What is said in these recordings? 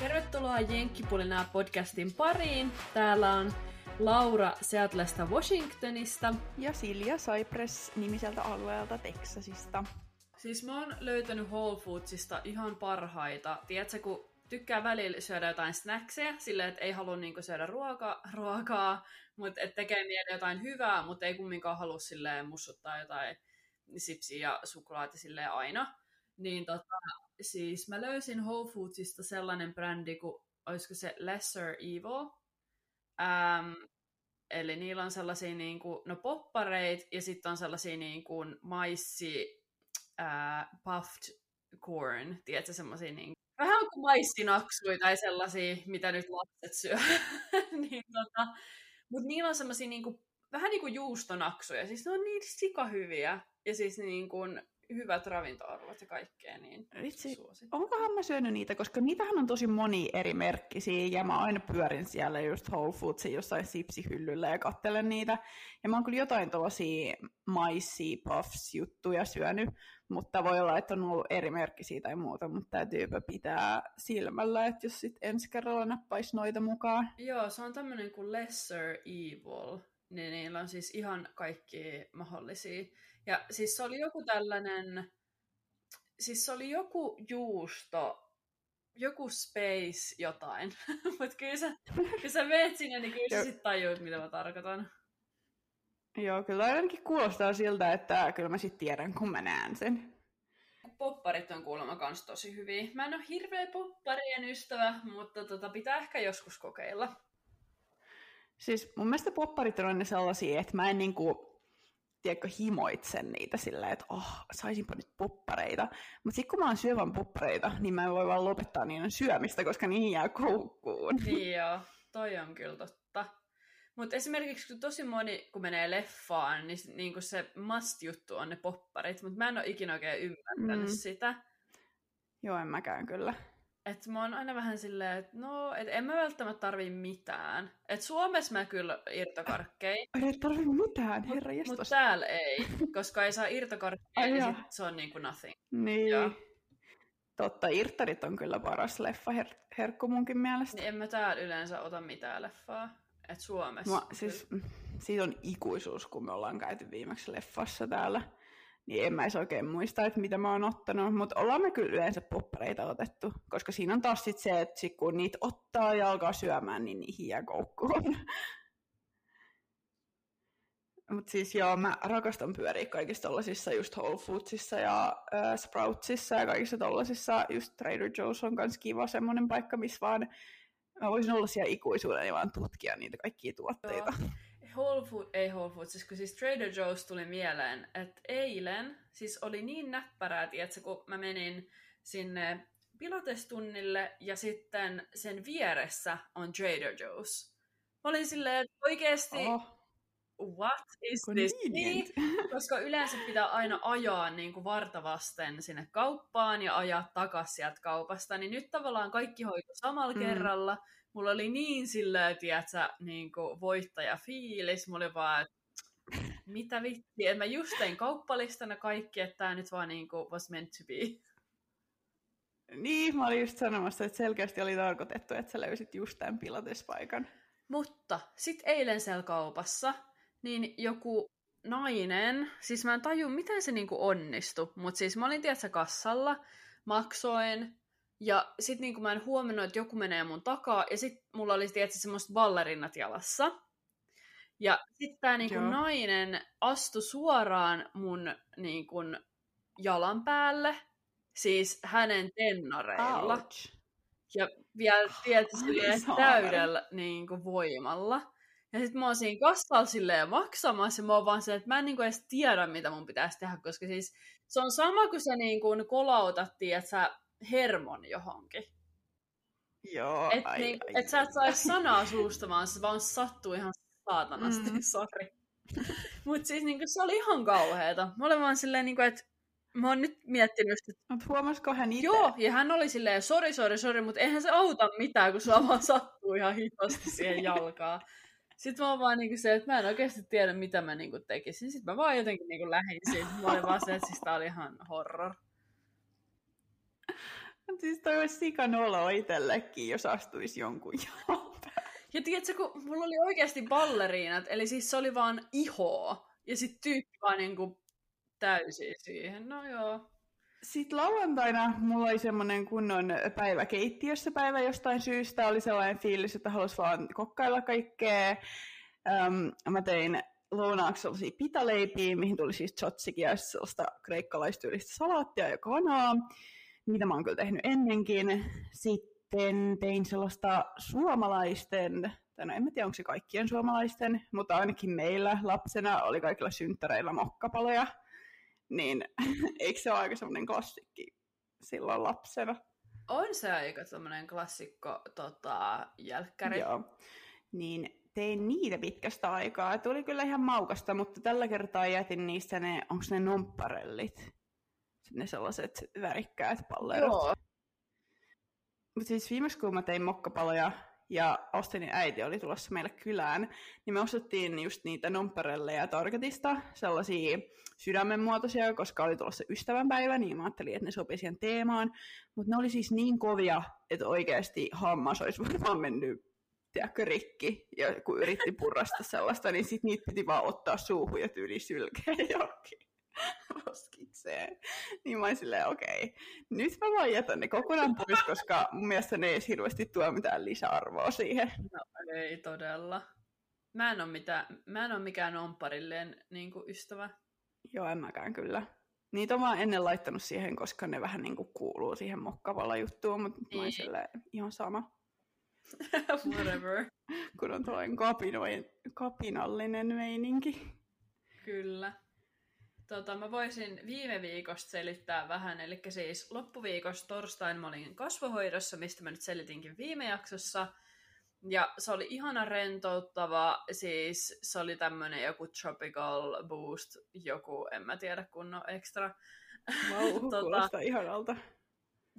Tervetuloa Jenkkipulinaa podcastin pariin. Täällä on Laura Seatlesta Washingtonista. Ja Silja Cypress nimiseltä alueelta Texasista. Siis mä oon löytänyt Whole Foodsista ihan parhaita. Tiedätkö, kun tykkää välillä syödä jotain snackseja, silleen, että ei halua niinku syödä ruoka, ruokaa, mutta et tekee mieli jotain hyvää, mutta ei kumminkaan halua silleen mussuttaa jotain sipsiä ja suklaata silleen aina. Niin tota, siis mä löysin Whole Foodsista sellainen brändi kuin, olisiko se Lesser Evil. Ähm, eli niillä on sellaisia niin kuin, no poppareit ja sitten on sellaisia niin kuin maissi äh, puffed corn, tiedätkö, semmoisia niin vähän kuin maissinaksuja tai sellaisia, mitä nyt lapset syö. niin, tota, mutta niillä on semmoisia niin kuin, vähän niin kuin juustonaksuja, siis ne on niin sikahyviä. Ja siis niin kuin, hyvät ravintoarvot ja kaikkea, niin Vitsi, onkohan mä syönyt niitä, koska niitähän on tosi moni eri merkkisiä, ja mä aina pyörin siellä just Whole Foodsin jossain sipsihyllyllä ja kattelen niitä. Ja mä oon kyllä jotain tosi maissi puffs juttuja syönyt, mutta voi olla, että on ollut eri merkkisiä tai muuta, mutta täytyypä pitää silmällä, että jos sit ensi kerralla nappaisi noita mukaan. Joo, se on tämmöinen kuin Lesser Evil, niin niillä on siis ihan kaikki mahdollisia ja siis se oli joku tällainen, siis se oli joku juusto, joku space jotain. Mutta kyllä sä, kun sä meet sinne, niin kyllä sä sit tajuut, mitä mä tarkoitan. Joo, kyllä ainakin kuulostaa siltä, että kyllä mä sitten tiedän, kun mä näen sen. Popparit on kuulemma kans tosi hyviä. Mä en ole hirveä popparien ystävä, mutta tota, pitää ehkä joskus kokeilla. Siis mun mielestä popparit on ne sellaisia, että mä en niinku, tiedätkö, himoitsen niitä silleen, että oh, saisinpa nyt poppareita. Mutta sitten kun mä oon syövän poppareita, niin mä en voi vaan lopettaa niiden syömistä, koska niihin jää koukkuun. Niin joo, toi on kyllä totta. Mutta esimerkiksi kun tosi moni, kun menee leffaan, niin, niin se must-juttu on ne popparit, mutta mä en ole ikinä oikein ymmärtänyt mm. sitä. Joo, en mäkään kyllä. Et mä oon aina vähän silleen, että no, et en mä välttämättä tarvii mitään. Et Suomessa mä kyllä irtokarkkeja. Ei tarvii mitään, herra Mutta mut täällä ei, koska ei saa irtokarkkeja, niin sit se on niinku nothing. Niin. Ja. Totta, irtarit on kyllä paras leffa her- herkku munkin mielestä. Niin en mä täällä yleensä ota mitään leffaa. Et Suomessa. Mä, siis, siitä on ikuisuus, kun me ollaan käyty viimeksi leffassa täällä niin en mä edes oikein muista, että mitä mä oon ottanut, mutta ollaan me kyllä yleensä poppareita otettu, koska siinä on taas sit se, että sit kun niitä ottaa ja alkaa syömään, niin niihin jää koukkuun. Mutta siis joo, mä rakastan pyöriä kaikissa tollasissa just Whole Foodsissa ja äh, Sproutsissa ja kaikissa tollasissa. Just Trader Joe's on kans kiva semmonen paikka, missä vaan mä voisin olla siellä ikuisuuden ja vaan tutkia niitä kaikkia tuotteita. Joo. Whole Food, ei Whole Foods, siis kun siis Trader Joe's tuli mieleen, että eilen siis oli niin näppärää, tiedätkö, kun mä menin sinne pilatestunnille ja sitten sen vieressä on Trader Joe's. Mä olin silleen, että oikeesti, oh. what is this? Niin, koska yleensä pitää aina ajaa niin kuin vartavasten sinne kauppaan ja ajaa takas sieltä kaupasta, niin nyt tavallaan kaikki hoitu samalla mm. kerralla mulla oli niin silleen, tiedätkö, niin kuin voittaja fiilis, mulla oli vaan, että mitä vitti, että mä just tein kauppalistana kaikki, että tämä nyt vaan niin kuin was meant to be. Niin, mä olin just sanomassa, että selkeästi oli tarkoitettu, että sä löysit just tämän pilatespaikan. Mutta sitten eilen siellä kaupassa, niin joku nainen, siis mä en taju, miten se niinku onnistui, mutta siis mä olin tiedätkö kassalla, maksoin, ja sit niin mä en huomannut, että joku menee mun takaa, ja sit mulla oli tietysti semmoista ballerinnat jalassa. Ja sitten tämä niinku nainen astui suoraan mun niinku, jalan päälle, siis hänen tennareilla. Ouch. Ja vielä tietysti täydellä niinku, voimalla. Ja sitten mä oon siinä kassalla silleen maksamassa, ja mä oon vaan se, että mä en niinku edes tiedä, mitä mun pitäisi tehdä, koska siis se on sama kuin sä niinku kolautat, että sä hermon johonkin. Joo, et, ai, niin, ai, et sä et saisi sanaa suusta, vaan se vaan sattuu ihan saatanasti, mm. sori. Mut siis niinku, se oli ihan kauheeta. Mä olin vaan silleen, niinku, että mä oon nyt miettinyt, että... Mut huomasiko hän itse? Joo, ja hän oli silleen, sori, sori, sori, mutta eihän se auta mitään, kun sulla vaan sattuu ihan hitosti siihen jalkaan. Sitten mä oon vaan niinku se, että mä en oikeasti tiedä, mitä mä niinku tekisin. Sitten mä vaan jotenkin niinku lähdin siitä. Mä olin vaan se, että siis tää oli ihan horror. Siis toi olisi sikanolo itsellekin, jos astuisi jonkun jalan Ja tiedätkö, kun mulla oli oikeasti balleriinat, eli siis se oli vaan ihoa, ja sitten tyyppi vaan niinku täysin siihen. No joo. Sitten lauantaina mulla oli semmoinen kunnon päivä keittiössä päivä jostain syystä. Oli sellainen fiilis, että halusi vaan kokkailla kaikkea. Öm, mä tein lounaaksi sellaisia pitaleipiä, mihin tuli siis chotsikia ja sellaista kreikkalaistyylistä salaattia ja kanaa. Niitä mä oon kyllä tehnyt ennenkin. Sitten tein sellaista suomalaisten, tai no en mä tiedä onko se kaikkien suomalaisten, mutta ainakin meillä lapsena oli kaikilla synttäreillä mokkapaloja. Niin eikö se ole aika semmoinen klassikki silloin lapsena? On se aika semmoinen klassikko tota, jälkkäri. Joo. Niin tein niitä pitkästä aikaa. Tuli kyllä ihan maukasta, mutta tällä kertaa jätin niistä ne, onko ne nompparellit? Ne sellaiset värikkäät pallerot. Joo. Mutta siis viimeksi kun mä tein mokkapaloja ja Austinin äiti oli tulossa meille kylään, niin me ostettiin just niitä nomperelleja Targetista, sellaisia sydämenmuotoisia, koska oli tulossa ystävänpäivä, niin mä ajattelin, että ne sopii siihen teemaan. Mutta ne oli siis niin kovia, että oikeasti hammas olisi varmaan mennyt tiedätkö, rikki, ja kun yritti purrasta sellaista, niin sitten niitä piti vaan ottaa suuhun ja tyyli sylkeä johonkin roskikseen. Niin mä silleen, okei, okay. nyt mä vaan jätän ne kokonaan pois, koska mun mielestä ne ei hirveästi tuo mitään lisäarvoa siihen. No ei todella. Mä en ole, mitään, mä en ole mikään omparilleen niin ystävä. Joo, en mäkään kyllä. Niitä on vaan ennen laittanut siihen, koska ne vähän niin kuin kuuluu siihen mokkavalla juttuun, mutta mä oon silleen, ihan sama. Whatever. Kun on tuollainen kapinoin, kapinallinen meininki. Kyllä. Tota, mä voisin viime viikosta selittää vähän, eli siis loppuviikosta torstain mä olin kasvohoidossa, mistä mä nyt selitinkin viime jaksossa. Ja se oli ihana rentouttava, siis se oli tämmönen joku tropical boost, joku, en mä tiedä, kunnon extra. Wow, tota, ihanalta.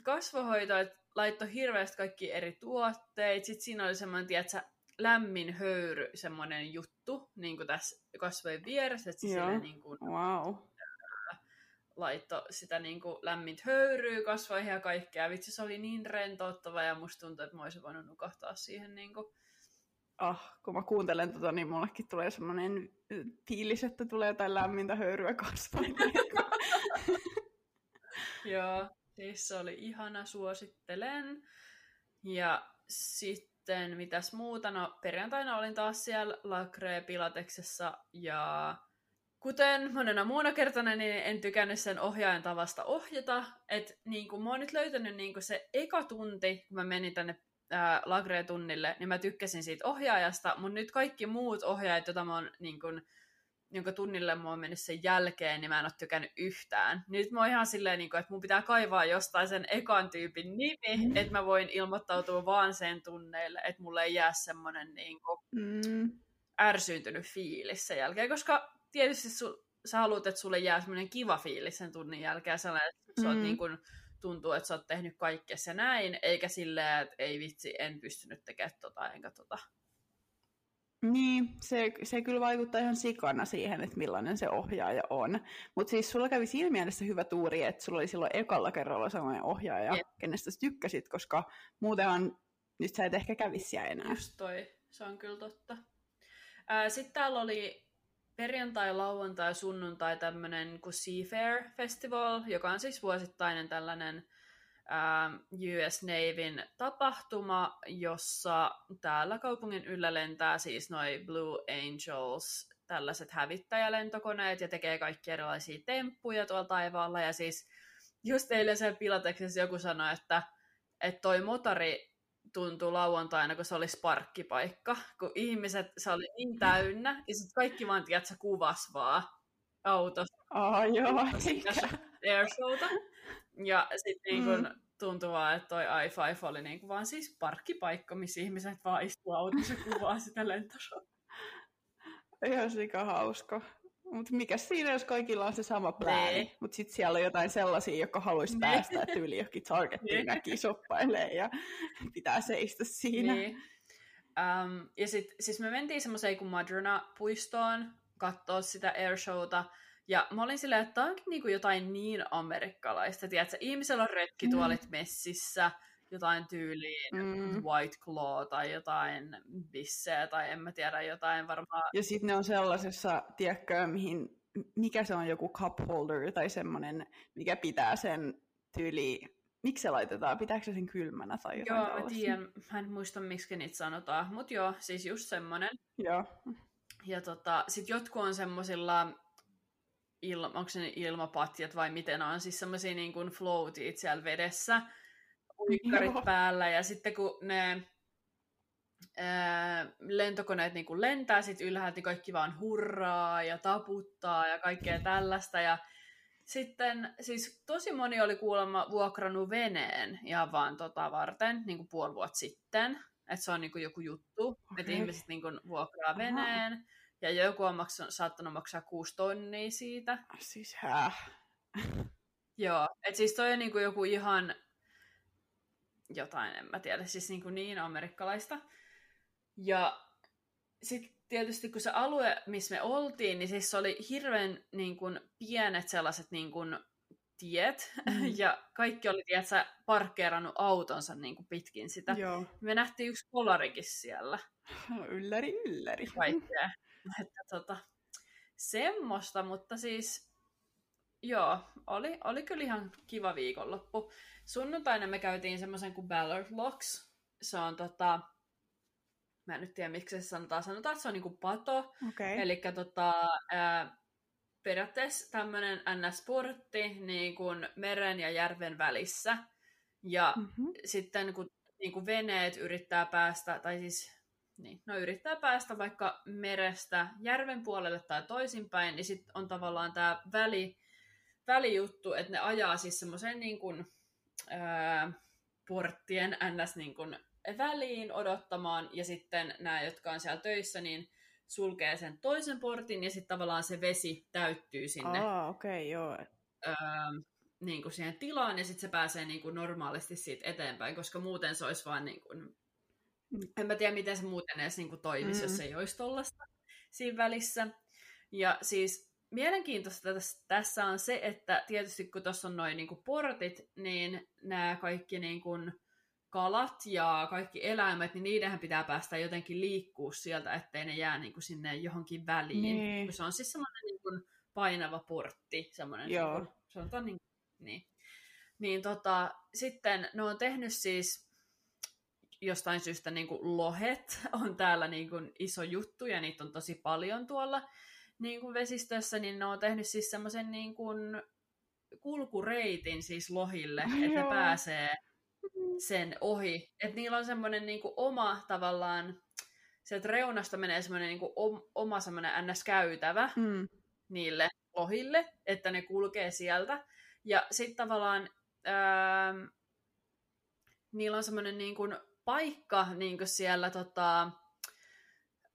Kasvohoito, että laittoi hirveästi kaikki eri tuotteita. Sitten siinä oli semmoinen, tiedätkö, lämmin höyry, semmoinen juttu, niin kuin tässä kasvojen vieressä, että se niin kuin, wow. laitto sitä niin kuin lämmintä höyryä kasvoihin ja kaikkea. Vitsi, se oli niin rentouttava ja musta tuntuu, että mä olisin voinut nukahtaa siihen niin kuin... Ah, kun mä kuuntelen tota, niin mullekin tulee semmoinen fiilis, että tulee jotain lämmintä höyryä kasvoihin. Joo, Siis se oli ihana, suosittelen. Ja sitten mitäs muuta? No perjantaina olin taas siellä Lacre Pilateksessa ja kuten monena muuna kertana, niin en tykännyt sen ohjaajan tavasta ohjata. Että niin kuin mä oon nyt löytänyt niin kuin se eka tunti, kun mä menin tänne Lagre-tunnille, niin mä tykkäsin siitä ohjaajasta, mutta nyt kaikki muut ohjaajat, joita mä oon niin kuin, jonka tunnille mä oon mennyt sen jälkeen, niin mä en ole tykännyt yhtään. Nyt mä oon ihan silleen, niin kuin, että mun pitää kaivaa jostain sen ekan tyypin nimi, mm. että mä voin ilmoittautua vaan sen tunneille, että mulle ei jää semmoinen niin kuin, mm. ärsyyntynyt fiilis sen jälkeen, koska tietysti su, sä haluat, että sulle jää semmoinen kiva fiilis sen tunnin jälkeen, sellainen, että mm. oot niin kuin, tuntuu, että sä oot tehnyt kaikkea se näin, eikä silleen, että ei vitsi, en pystynyt tekemään tota enkä tota. Niin, se, se kyllä vaikuttaa ihan sikana siihen, että millainen se ohjaaja on. Mutta siis sulla kävi siinä mielessä hyvä tuuri, että sulla oli silloin ekalla kerralla sellainen ohjaaja, Jep. kenestä sä tykkäsit, koska muutenhan nyt sä et ehkä kävisi siellä enää. Just toi, se on kyllä totta. Sitten täällä oli perjantai, lauantai, sunnuntai tämmöinen kuin Seafair Festival, joka on siis vuosittainen tällainen US Navyn tapahtuma, jossa täällä kaupungin yllä lentää siis noin Blue Angels, tällaiset hävittäjälentokoneet ja tekee kaikki erilaisia temppuja tuolla taivaalla. Ja siis just eilen sen pilateksessa joku sanoi, että, että toi motori tuntuu lauantaina, kun se oli sparkkipaikka, kun ihmiset, se oli niin täynnä, ja sitten kaikki vaan, tiedät, kuvas vaan autosta. Oh, joo, Airshowta. Ja sitten niin kun mm. tuntuu vaan, että toi i5 oli niin vaan siis parkkipaikka, missä ihmiset vaan istuu autossa kuvaa sitä lentoshowta. Ihan sika hauska. Mutta mikä siinä, jos kaikilla on se sama plääni, niin. mutta sitten siellä on jotain sellaisia, jotka haluaisi nee. päästä, että yli johonkin targettiin näki soppailee ja pitää seistä siinä. Niin. Um, ja sitten siis me mentiin semmoiseen kuin Madrona-puistoon katsoa sitä airshowta, Ja mä olin silleen, että tämä onkin niinku jotain niin amerikkalaista. Tiedätkö, ihmisellä on retkituolit mm. messissä, jotain tyyliin mm. White Claw tai jotain bisseä tai en mä tiedä, jotain varmaan. Ja sitten ne on sellaisessa, tiedätkö, mihin, mikä se on joku cup holder tai semmoinen, mikä pitää sen tyyli, miksi se laitetaan, pitääkö se sen kylmänä tai jotain Joo, mä tiedän, mä en muista miksi niitä sanotaan, mutta joo, siis just semmoinen. Joo. Ja tota, sit jotkut on semmosilla, il, onko se ne ilmapatjat vai miten on, siis semmosia niin kuin floatit siellä vedessä, uikkarit Joo. päällä, ja sitten kun ne ää, lentokoneet niin kuin lentää sit ylhäältä, niin kaikki vaan hurraa ja taputtaa ja kaikkea tällaista, ja sitten siis tosi moni oli kuulemma vuokrannut veneen ihan vaan tota varten, niin kuin puoli vuotta sitten, että se on niin kuin joku juttu, okay. että ihmiset niin kuin vuokraa veneen, Aha. Ja joku on maksan, saattanut maksaa kuusi tonnia siitä. Siis häh? Joo, että siis toi on niin kuin joku ihan jotain, en mä tiedä, siis niin, kuin niin amerikkalaista. Ja sitten tietysti kun se alue, missä me oltiin, niin siis se oli hirveän niin kuin, pienet sellaiset niin kuin, tiet, mm. ja kaikki oli, tiedätkö, parkkeerannut autonsa niin kuin, pitkin sitä. Joo. Me nähtiin yksi polarikin siellä. Ylläri, ylläri. Kaikkea. Että, tota, semmoista, mutta siis joo, oli, oli kyllä ihan kiva viikonloppu. Sunnuntaina me käytiin semmoisen kuin Ballard Locks. Se on tota, mä en nyt tiedä miksi se sanotaan, sanotaan, että se on niinku pato. Okay. Eli tota, ää, periaatteessa tämmöinen NS-sportti niin kuin meren ja järven välissä. Ja mm-hmm. sitten kun niin kuin veneet yrittää päästä, tai siis niin, no yrittää päästä vaikka merestä järven puolelle tai toisinpäin, niin sitten on tavallaan tämä väli, välijuttu, että ne ajaa siis semmoisen niin kuin, ää, porttien ns. Niin kuin väliin odottamaan, ja sitten nämä, jotka on siellä töissä, niin sulkee sen toisen portin, ja sitten tavallaan se vesi täyttyy sinne. Ah, okei, okay, joo. Öö, niin kuin siihen tilaan, ja sitten se pääsee niin kuin normaalisti siitä eteenpäin, koska muuten se olisi vaan niin kuin... Mm. En mä tiedä, miten se muuten edes niin kuin toimisi, mm-hmm. jos ei olisi tollasta siinä välissä. Ja siis mielenkiintoista tässä on se, että tietysti kun tuossa on noin niin portit, niin nämä kaikki niin kuin, kalat ja kaikki eläimet, niin niidenhän pitää päästä jotenkin liikkuu sieltä, ettei ne jää niin kuin sinne johonkin väliin. Niin. Se on siis semmoinen niin kuin painava portti, semmoinen, Joo. Niin kuin, sanotaan niin, niin. Niin tota, sitten ne on tehnyt siis jostain syystä niin kuin lohet on täällä niin kuin iso juttu ja niitä on tosi paljon tuolla niin kuin vesistössä, niin ne on tehnyt siis semmoisen niin kuin kulkureitin siis lohille, että ne pääsee sen ohi. Että niillä on semmoinen niinku oma tavallaan, sieltä reunasta menee semmoinen niinku oma semmoinen ns-käytävä mm. niille lohille, että ne kulkee sieltä. Ja sitten tavallaan ää, niillä on semmoinen niinku paikka niinku siellä tota,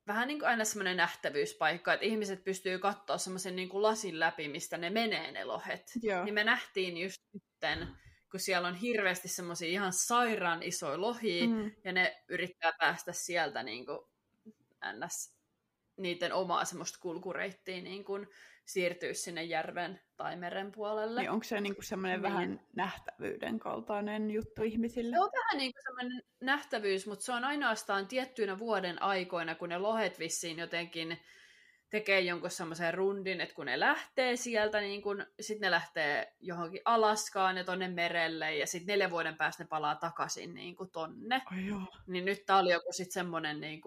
vähän niin kuin aina semmoinen nähtävyyspaikka, että ihmiset pystyy katsoa semmoisen niin lasin läpi, mistä ne menee ne lohet. Joo. Niin me nähtiin just sitten kun siellä on hirveästi semmoisia ihan sairaan isoja lohia, mm. ja ne yrittää päästä sieltä niin kuin, ns. niiden omaa semmoista kulkureittiä niin kuin, siirtyä sinne järven tai meren puolelle. Niin onko se niin kuin semmoinen niin. vähän nähtävyyden kaltainen juttu ihmisille? Se on vähän niin kuin semmoinen nähtävyys, mutta se on ainoastaan tiettyinä vuoden aikoina, kun ne lohet vissiin jotenkin tekee jonkun semmoisen rundin, että kun ne lähtee sieltä, niin kun, sitten ne lähtee johonkin Alaskaan ja tonne merelle, ja sitten neljän vuoden päästä ne palaa takaisin niin kuin tonne. Ai joo. Niin nyt tää oli joku sitten semmoinen niin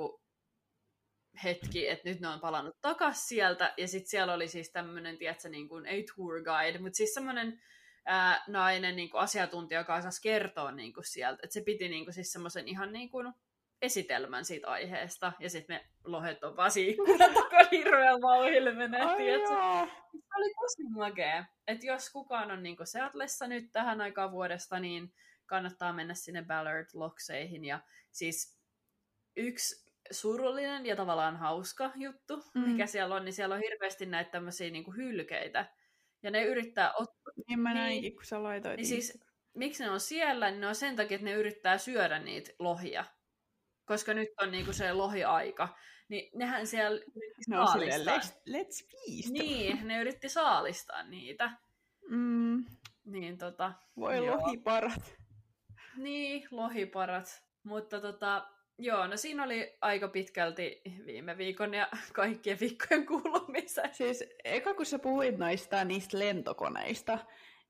hetki, että nyt ne on palannut takaisin sieltä, ja sitten siellä oli siis tämmöinen, tiedätkö, niin kuin, ei tour guide, mutta siis semmoinen ää, nainen niin kuin asiantuntija, joka osasi kertoa niin kuin sieltä, että se piti niin kuin, siis semmoisen ihan niin kuin, esitelmän siitä aiheesta, ja sitten me lohet on vaan siinä hirveän vauhille menee, Se oli tosi makea. Että jos kukaan on niinku Seatlessa nyt tähän aikaan vuodesta, niin kannattaa mennä sinne Ballard Lockseihin. Ja siis yksi surullinen ja tavallaan hauska juttu, mm. mikä siellä on, niin siellä on hirveästi näitä tämmöisiä niinku hylkeitä. Ja ne yrittää ottaa... Niin mä näinkin, niin, kun sä laitoit. Niin siis, miksi ne on siellä, niin ne on sen takia, että ne yrittää syödä niitä lohia koska nyt on niinku se lohiaika. niin nehän siellä No saalistaa. let's, let's feast. Niin, ne yritti saalistaa niitä. Mm, Niin tota, voi Joo. lohiparat. niin, lohiparat. Mutta tota, joo, no siinä oli aika pitkälti viime viikon ja kaikkien viikkojen kuulumiset. Siis eka kun sä puhuit noista niistä lentokoneista,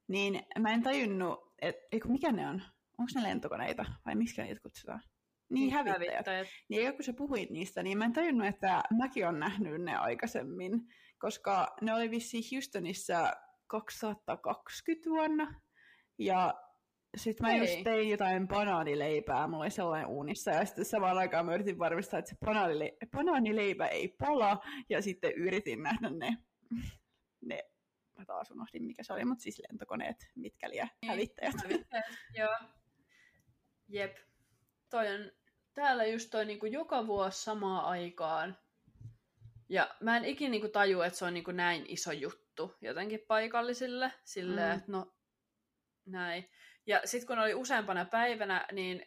niin mä en tajunnut, että mikä ne on? Onko ne lentokoneita vai miksi niitä kutsutaan? Niin, hävittäjät. Hävittäjät. Niin eka kun sä puhuit niistä, niin mä en tajunnut, että mäkin olen nähnyt ne aikaisemmin, koska ne oli vissiin Houstonissa 2020 vuonna. Ja sitten mä Hei. just tein jotain banaanileipää, mulla oli sellainen uunissa, ja sitten samaan aikaan mä yritin varmistaa, että se banaanile- banaanileipä ei pala, ja sitten yritin nähdä ne, ne mä taas unohdin mikä se oli, mutta siis lentokoneet, mitkä liian Niin, hävittäjät. hävittäjät, Joo. Jep. Toi on täällä just toi niinku joka vuosi samaan aikaan. Ja mä en ikinä niinku tajua, että se on niinku näin iso juttu jotenkin paikallisille. Silleen, Mm. että no näin. Ja sitten kun oli useampana päivänä, niin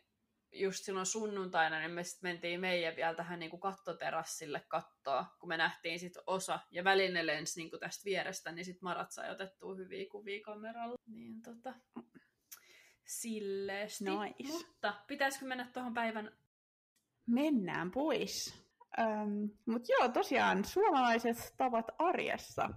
just silloin sunnuntaina, niin me sitten mentiin meidän vielä tähän niinku kattoterassille kattoa, kun me nähtiin sit osa, ja välillä ne lensi niinku tästä vierestä, niin sitten Marat sai otettua hyviä kuvia kameralla. Niin tota, silleesti. Nice. Mutta pitäisikö mennä tuohon päivän... Mennään pois. Ähm, Mutta joo, tosiaan suomalaiset tavat arjessa.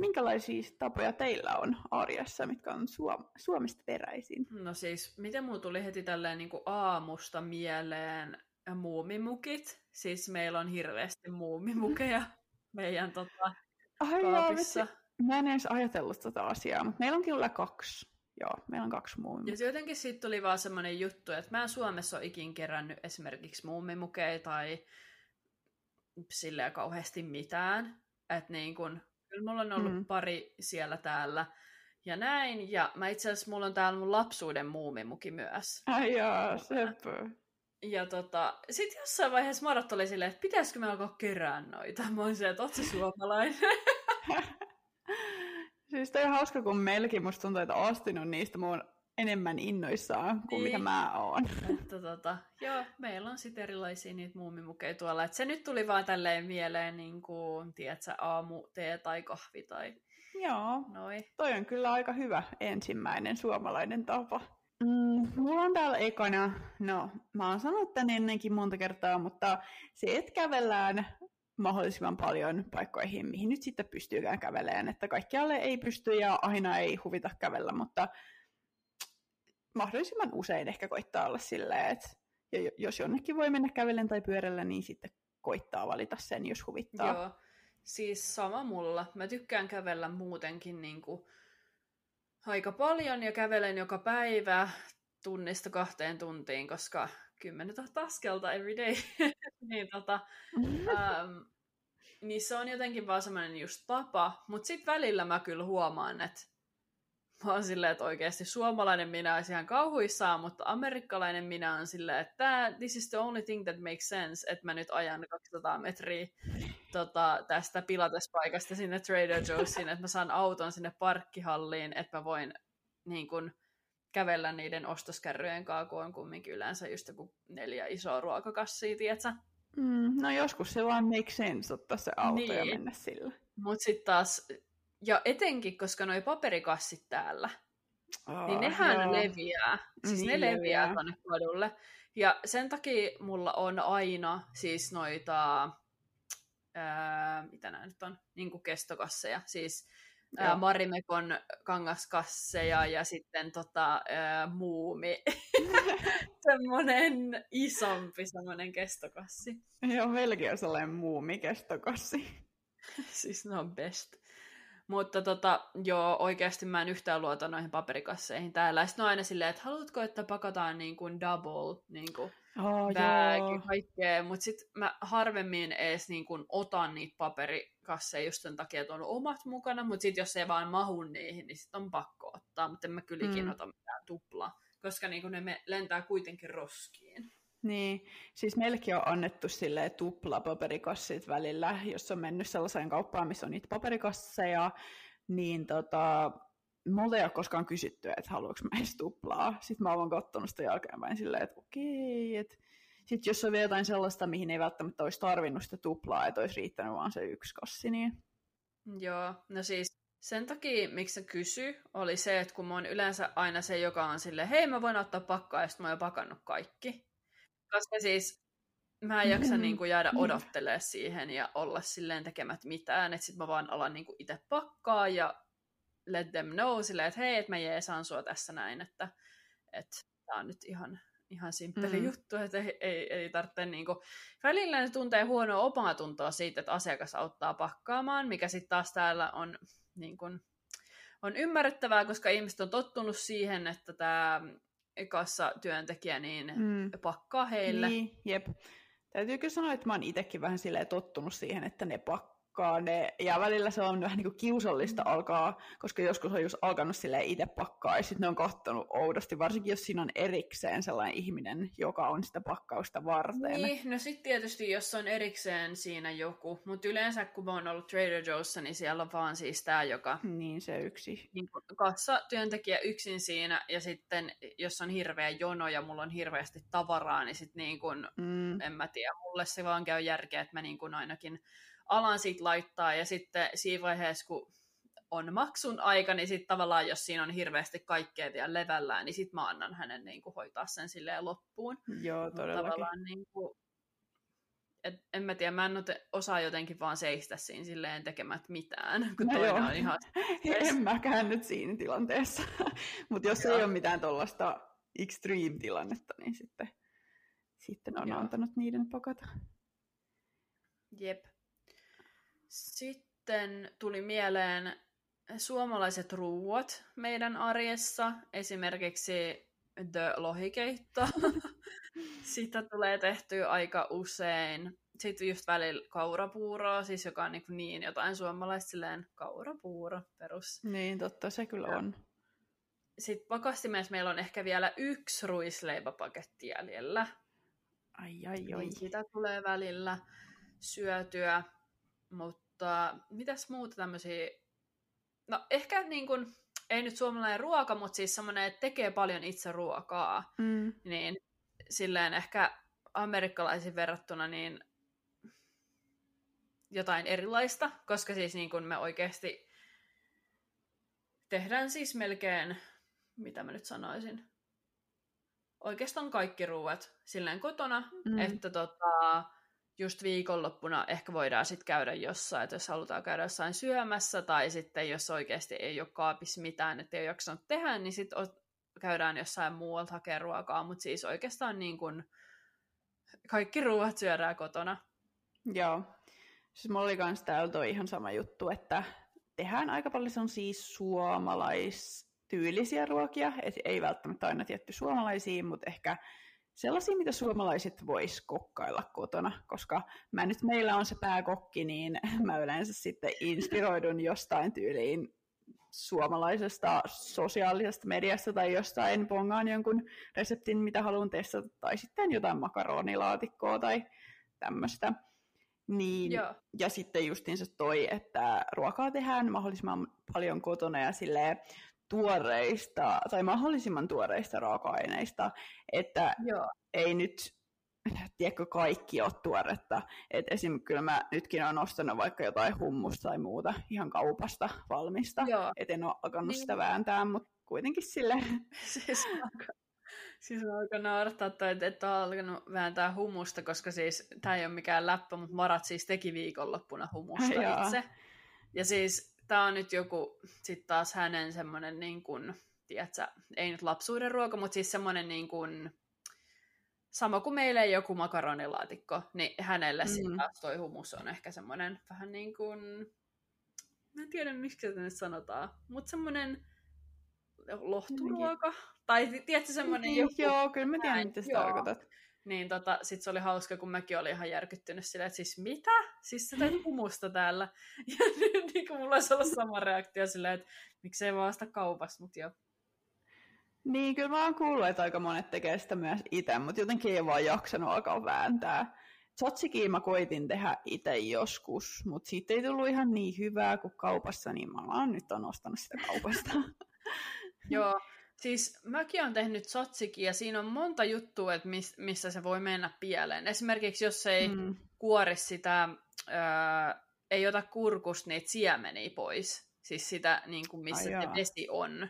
Minkälaisia tapoja teillä on arjessa, mitkä on Suom- Suomesta peräisin? No siis, miten mulla tuli heti tälleen niinku aamusta mieleen muumimukit. Siis meillä on hirveästi muumimukeja meidän tota, Ai kaapissa. Mä en edes ajatellut tota asiaa, mutta meillä on kyllä kaksi. Joo, meillä on kaksi muumia. Ja jotenkin siitä tuli vaan semmoinen juttu, että mä en Suomessa ole ikin kerännyt esimerkiksi muumimukeja tai silleen kauheasti mitään. Että niin kun, kyllä mulla on ollut Mm. pari siellä täällä ja näin. Ja mä itse asiassa mulla on täällä mun lapsuuden muumimuki myös. Ai joo, sepä. Ja tota, sit jossain vaiheessa Marat oli silleen, että pitäisikö me alkaa kerää noita. Mä oon silleen, että oot suomalainen? siis toi on hauska, kun meilläkin musta tuntuu, että on niistä mun enemmän innoissaan kuin Niin. mitä mä oon. että tota, joo, meillä on sitten erilaisia niitä muumimukeja tuolla. Et se nyt tuli vaan tälleen mieleen, niin kuin, tiedätkö, aamu, tee tai kahvi tai Joo, noi. toi on kyllä aika hyvä ensimmäinen suomalainen tapa. Mm, mulla on täällä ekana, no mä oon sanonut tän ennenkin monta kertaa, mutta se, että kävellään mahdollisimman paljon paikkoihin, mihin nyt sitten pystyykään käveleen, että kaikkialle ei pysty ja aina ei huvita kävellä, mutta mahdollisimman usein ehkä koittaa olla silleen, että ja jo- jos jonnekin voi mennä kävellen tai pyörällä, niin sitten koittaa valita sen, jos huvittaa. Joo, siis sama mulla. Mä tykkään kävellä muutenkin niin kuin, aika paljon ja kävelen joka päivä tunnista kahteen tuntiin, koska 10 000 askelta every day. niin tota, ähm, niin se on jotenkin vaan semmoinen just tapa, mutta sitten välillä mä kyllä huomaan, että mä oon silleen, että oikeasti suomalainen minä olisi ihan kauhuissaan, mutta amerikkalainen minä on silleen, että this is the only thing that makes sense, että mä nyt ajan 200 metriä tota, tästä pilatespaikasta sinne Trader Joe'siin, että mä saan auton sinne parkkihalliin, että mä voin niin kun, kävellä niiden ostoskärryjen kanssa, kun on kumminkin yleensä just joku neljä isoa ruokakassia, tietsä? Mm, no joskus se vaan make sense ottaa se auto ja Niin. mennä sillä. Mut sitten taas, ja etenkin, koska noi paperikassit täällä, Oh, niin nehän joo. leviää. Siis Niin ne leviää leviää. tonne kadulle. Ja sen takia mulla on aina siis noita, ää, mitä nämä nyt on, niin kuin kestokasseja. Siis ää, Joo. Marimekon kangaskasseja ja sitten tota, ää, muumi. semmonen isompi semmonen kestokassi. Joo, on sellainen muumikestokassi. siis ne on best. Mutta tota, joo, oikeasti mä en yhtään luota noihin paperikasseihin täällä. Sitten on aina silleen, että haluatko, että pakataan niin kuin double niin kuin Oh, bag kaikkea. Mutta sitten mä harvemmin edes niin kuin otan niitä paperikasseja just sen takia, että on omat mukana. Mutta sitten jos ei vaan mahu niihin, niin sitten on pakko ottaa. Mutta en mä kyllä ikinä Mm. ota mitään tuplaa. Koska niin kuin ne lentää kuitenkin roskiin. Niin, siis meilläkin on annettu silleen tupla paperikassit välillä, jos on mennyt sellaiseen kauppaan, missä on niitä paperikasseja, niin tota, multa ei ole koskaan kysytty, että haluanko mä edes tuplaa. Sitten mä oon katsonut sitä jälkeenpäin silleen, että okei, että Sitten jos on vielä jotain sellaista, mihin ei välttämättä olisi tarvinnut sitä tuplaa, että olisi riittänyt vaan se yksi kassi, niin... Joo, no siis sen takia, miksi se kysy, oli se, että kun mä oon yleensä aina se, joka on silleen, hei mä voin ottaa pakkaa, ja sitten mä oon jo pakannut kaikki. Koska siis mä en jaksa niin kuin jäädä odottelemaan siihen ja olla silleen tekemät mitään, että sit mä vaan alan niin itse pakkaa ja let them know silleen, että hei, että mä jeesaan sua tässä näin, että, että tää on nyt ihan, ihan simppeli mm. juttu, että ei, ei, ei tarvitse niin kuin... Välillä ne tuntee huonoa omaa tuntoa siitä, että asiakas auttaa pakkaamaan, mikä sitten taas täällä on niin kuin, on ymmärrettävää, koska ihmiset on tottunut siihen, että tämä työntekijä niin mm. pakkaa heille. Niin, jep. Täytyy kyllä sanoa, että mä oon itsekin vähän silleen tottunut siihen, että ne pakkaa ne, ja välillä se on vähän niin kuin kiusallista mm. alkaa, koska joskus on just alkanut sille itse pakkaa, ja sitten ne on kahtonut oudosti, varsinkin jos siinä on erikseen sellainen ihminen, joka on sitä pakkausta varten. Niin, no sitten tietysti jos on erikseen siinä joku, mutta yleensä kun mä oon ollut Trader Joe'ssa, niin siellä on vaan siis tämä, joka... Niin, se yksi. Niin kassa työntekijä yksin siinä, ja sitten jos on hirveä jono ja mulla on hirveästi tavaraa, niin sitten niin kun, mm. en mä tiedä, mulle se vaan käy järkeä, että mä niin kun ainakin alan siitä laittaa, ja sitten siinä vaiheessa, kun on maksun aika, niin sitten tavallaan, jos siinä on hirveästi kaikkea vielä levällään, niin sitten mä annan hänen niin kuin, hoitaa sen silleen loppuun. Joo, todellakin. Tavallaan, niin kuin, et, en mä tiedä, mä en osaa jotenkin vaan seistä siinä silleen tekemät mitään, kun no toinen joo. on ihan... en mäkään nyt siinä tilanteessa. Mutta jos joo. ei ole mitään tuollaista extreme-tilannetta, niin sitten, sitten on joo. antanut niiden pakata. Jep. Sitten tuli mieleen suomalaiset ruuat meidän arjessa, esimerkiksi The Lohikeitto. Sitä tulee tehtyä aika usein. Sitten just välillä kaurapuuroa, siis joka on niin, niin jotain suomalaista silleen kaurapuuro perus. Niin, totta, se kyllä on. Sitten pakastimessa meillä on ehkä vielä yksi ruisleipäpaketti jäljellä. Ai, ai, ai. Niin sitä tulee välillä syötyä. Mutta mitäs muuta tämmöisiä... No ehkä niin kuin, ei nyt suomalainen ruoka, mutta siis semmoinen, että tekee paljon itse ruokaa. Mm. Niin silleen ehkä amerikkalaisiin verrattuna niin jotain erilaista, koska siis niin kuin me oikeasti tehdään siis melkein, mitä mä nyt sanoisin, oikeastaan kaikki ruuat silleen kotona, mm. että tota, just viikonloppuna ehkä voidaan sitten käydä jossain, että jos halutaan käydä jossain syömässä, tai sitten jos oikeasti ei ole kaapissa mitään, että ei ole jaksanut tehdä, niin sitten käydään jossain muualta hakemaan ruokaa, mutta siis oikeastaan niin kuin kaikki ruoat syödään kotona. Joo. Siis mulla oli kans täällä toi ihan sama juttu, että tehdään aika paljon on siis suomalaistyylisiä ruokia, et ei välttämättä aina tietty suomalaisia, mutta ehkä sellaisia, mitä suomalaiset vois kokkailla kotona, koska mä nyt meillä on se pääkokki, niin mä yleensä sitten inspiroidun jostain tyyliin suomalaisesta sosiaalisesta mediasta tai jostain pongaan jonkun reseptin, mitä haluan testata, tai sitten jotain makaronilaatikkoa tai tämmöistä. Niin, ja sitten justiinsa toi, että ruokaa tehdään mahdollisimman paljon kotona ja silleen tuoreista tai mahdollisimman tuoreista raaka-aineista, että Joo. ei nyt tiedätkö, kaikki ole tuoretta. Et esim. kyllä mä nytkin olen ostanut vaikka jotain hummusta tai muuta ihan kaupasta valmista. Et en ole alkanut niin. sitä vääntää, mutta kuitenkin sille. siis, siis mä alkan naurattaa toi, että et ole alkanut vääntää humusta, koska siis tämä ei ole mikään läppä, mutta Marat siis teki viikonloppuna humusta itse. Ja siis tämä on nyt joku sitten taas hänen semmoinen niin kuin, tiedätkö, ei nyt lapsuuden ruoka, mutta siis semmoinen niin kuin, sama kuin meille joku makaronilaatikko, niin hänelle mm. sitten taas toi humus on ehkä semmoinen vähän niin kuin, mä en tiedä miksi se nyt sanotaan, mutta semmoinen lohturuoka, tai tiedätkö semmoinen niin, joku... Joo, kyllä mä tiedän, mitä sä tarkoitat. Niin tota, sit se oli hauska, kun mäkin olin ihan järkyttynyt silleen, että siis mitä? Siis sä teet humusta täällä. Ja nyt niin mulla olisi ollut sama reaktio silleen, että miksei vaan sitä kaupassa, mut joo. Niin, kyllä mä oon kuullut, että aika monet tekee sitä myös itse, mutta jotenkin ei vaan jaksanut alkaa vääntää. Tzatsikin mä koitin tehdä itse joskus, mutta siitä ei tullut ihan niin hyvää kuin kaupassa, niin mä oon nyt on ostanut sitä kaupasta. Joo, Siis mäkin on tehnyt sotsikin ja siinä on monta juttua, että mis, missä se voi mennä pieleen. Esimerkiksi jos ei mm. kuori sitä, ää, ei ota kurkusta niitä siemeniä pois. Siis sitä, niin kuin missä Ai se vesi on.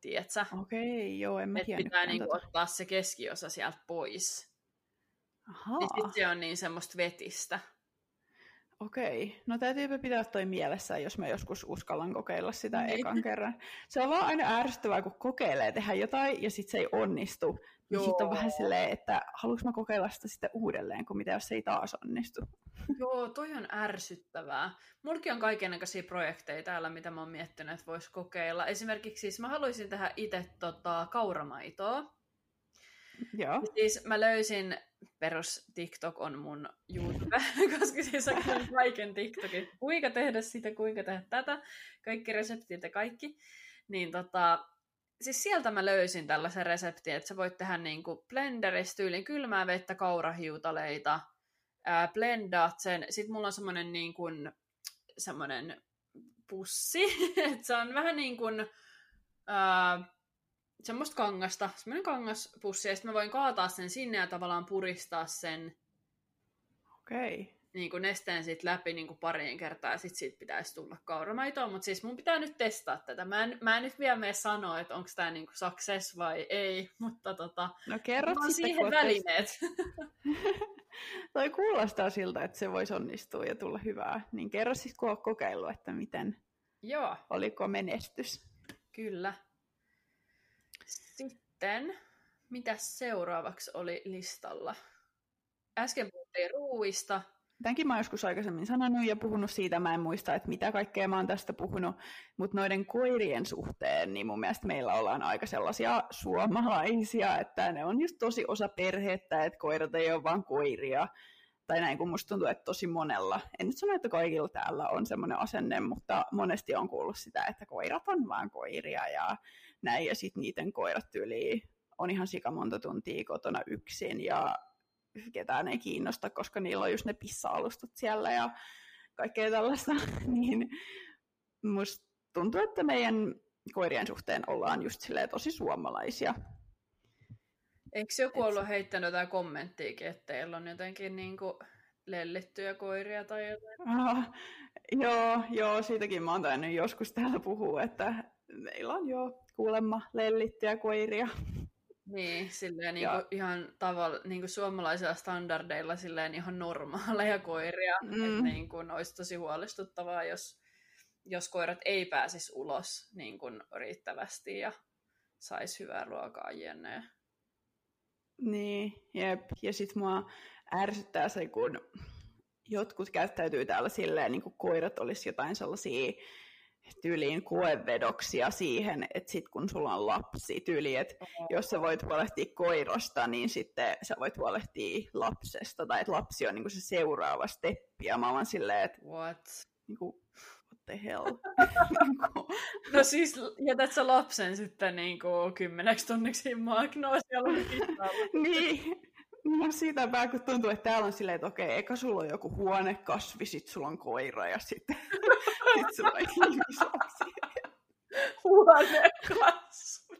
Tiedätkö? Okei, okay, joo, en mä Et pitää niin kuin, ottaa se keskiosa sieltä pois. Ahaa. Niin sit se on niin semmoista vetistä. Okei, no täytyypä pitää toi mielessä, jos mä joskus uskallan kokeilla sitä niin. ekan kerran. Se on vaan aina ärsyttävää, kun kokeilee tehdä jotain ja sitten se ei onnistu. Joo. Ja sitten on vähän silleen, että haluanko mä kokeilla sitä sitten uudelleen, kun mitä jos se ei taas onnistu. Joo, toi on ärsyttävää. Mulki on kaikenlaisia projekteja täällä, mitä mä oon miettinyt, että vois kokeilla. Esimerkiksi siis mä haluaisin tehdä itse tota, kauramaitoa. Joo. Siis mä löysin, perus TikTok on mun YouTube, koska siis on kaiken TikTokin. Kuinka tehdä sitä, kuinka tehdä tätä, kaikki reseptit ja kaikki. Niin tota, siis sieltä mä löysin tällaisen reseptin, että sä voit tehdä niinku blenderistä tyylin kylmää vettä, kaurahiutaleita, ää, blendaat sen. Sitten mulla on semmonen niin kuin, pussi, että se on vähän niin kuin, ää, semmoista kangasta, semmoinen kangaspussi, ja sitten mä voin kaataa sen sinne ja tavallaan puristaa sen Okei. Okay. Niin kuin nesteen sit läpi niin kuin pariin kertaa, ja sitten siitä pitäisi tulla kauramaitoa, mutta siis mun pitää nyt testaa tätä. Mä en, mä en nyt vielä mene sanoa, että onko tämä niin success vai ei, mutta tota, no kerrot sitten, siihen välineet. Toi kuulostaa siltä, että se voisi onnistua ja tulla hyvää. Niin kerro siis, kun olet kokeillut, että miten, Joo. oliko menestys. Kyllä. Sitten, mitä seuraavaksi oli listalla? Äsken puhuttiin ruuista. Tämänkin mä oon joskus aikaisemmin sanonut ja puhunut siitä, mä en muista, että mitä kaikkea mä oon tästä puhunut, mutta noiden koirien suhteen, niin mun mielestä meillä ollaan aika sellaisia suomalaisia, että ne on just tosi osa perhettä, että koirat ei ole vaan koiria, tai näin, kun musta tuntuu, että tosi monella, en nyt sano, että kaikilla täällä on semmoinen asenne, mutta monesti on kuullut sitä, että koirat on vaan koiria ja näin, ja sitten niiden koirat tyyli on ihan sika monta tuntia kotona yksin, ja ketään ei kiinnosta, koska niillä on just ne pissa-alustat siellä ja kaikkea tällaista, niin musta tuntuu, että meidän koirien suhteen ollaan just silleen tosi suomalaisia. Eikö joku ollut heittänyt jotain kommenttiakin, että teillä on jotenkin niin kuin lellittyjä koiria tai jotain? Ah, joo, joo, siitäkin mä oon tainnut joskus täällä puhua, että meillä on jo kuulemma lellittyjä koiria. Niin, silleen niin kuin ihan tavalla, niin kuin suomalaisilla standardeilla silleen ihan normaaleja koiria. Mm. Että niin kuin olisi tosi huolestuttavaa, jos, jos koirat ei pääsisi ulos niin kuin riittävästi ja saisi hyvää ruokaa jenne. Niin, jep. Ja sit mua ärsyttää se, kun jotkut käyttäytyy täällä silleen, niin kuin koirat olisi jotain sellaisia tyyliin koevedoksia siihen, että sit kun sulla on lapsi, tyyli, että jos sä voit huolehtia koirasta, niin sitten sä voit huolehtia lapsesta, tai että lapsi on niinku se seuraava steppi, ja mä oon silleen, että what? Niinku, what the hell? no siis jätät sä lapsen sitten niinku kymmeneksi tunniksi magnoosialla Niin, No siitäpä, kun tuntuu, että täällä on silleen, että okei, eka sulla on joku huonekasvi, sit sulla on koira ja sitten on ihmislapsi. Huonekasvi.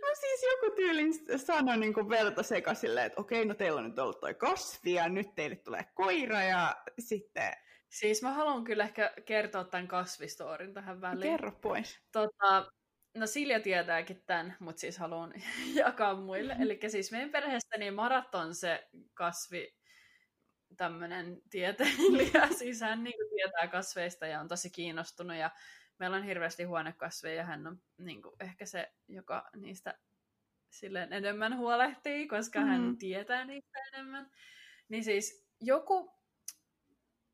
No siis joku tyylin sanoi niin kuin verta seka silleen, että okei, no teillä on nyt ollut toi kasvi ja nyt teille tulee koira ja sitten... Siis mä haluan kyllä ehkä kertoa tämän kasvistoorin tähän väliin. Kerro pois. Tota, No Silja tietääkin tämän, mutta siis haluan jakaa muille. Eli siis meidän perheessä niin Maraton se kasvi tämmöinen tieteilijä, siis hän niin kuin tietää kasveista ja on tosi kiinnostunut ja meillä on hirveästi huonekasveja ja hän on niin kuin, ehkä se, joka niistä silleen enemmän huolehtii, koska mm. hän tietää niistä enemmän. Niin siis joku,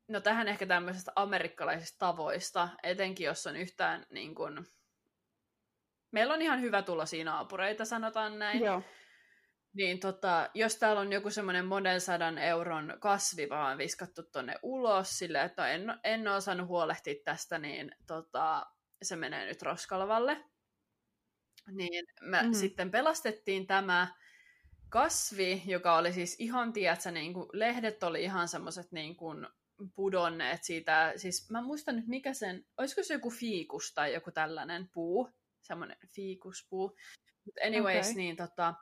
no tähän ehkä tämmöisestä amerikkalaisista tavoista, etenkin jos on yhtään niin kuin, meillä on ihan hyvä tulosia naapureita, sanotaan näin. Joo. Niin tota, jos täällä on joku semmoinen monen sadan euron kasvi vaan viskattu tonne ulos sille, että en, en ole osannut huolehtia tästä, niin tota, se menee nyt roskalvalle. Niin me mm-hmm. sitten pelastettiin tämä kasvi, joka oli siis ihan, tiedätkö, niin kuin, lehdet oli ihan semmoiset niin kuin pudonneet siitä, siis mä muistan nyt mikä sen, olisiko se joku fiikus tai joku tällainen puu, semmoinen fiikuspuu. But anyways, okay. niin tota,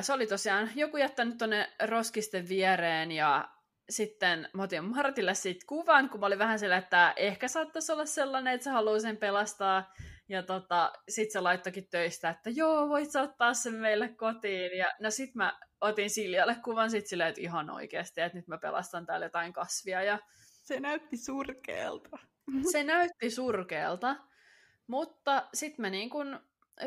se oli tosiaan joku jättänyt tonne roskisten viereen ja sitten mä otin Martille siitä kuvan, kun mä olin vähän sillä, että ehkä saattaisi olla sellainen, että se haluaa sen pelastaa. Ja tota, sit se laittokin töistä, että joo, voit sä ottaa sen meille kotiin. Ja no sit mä otin Siljalle kuvan sit silleen, että ihan oikeasti, että nyt mä pelastan täällä jotain kasvia. Ja... Se näytti surkealta. Se näytti surkealta, mutta sitten me niin kun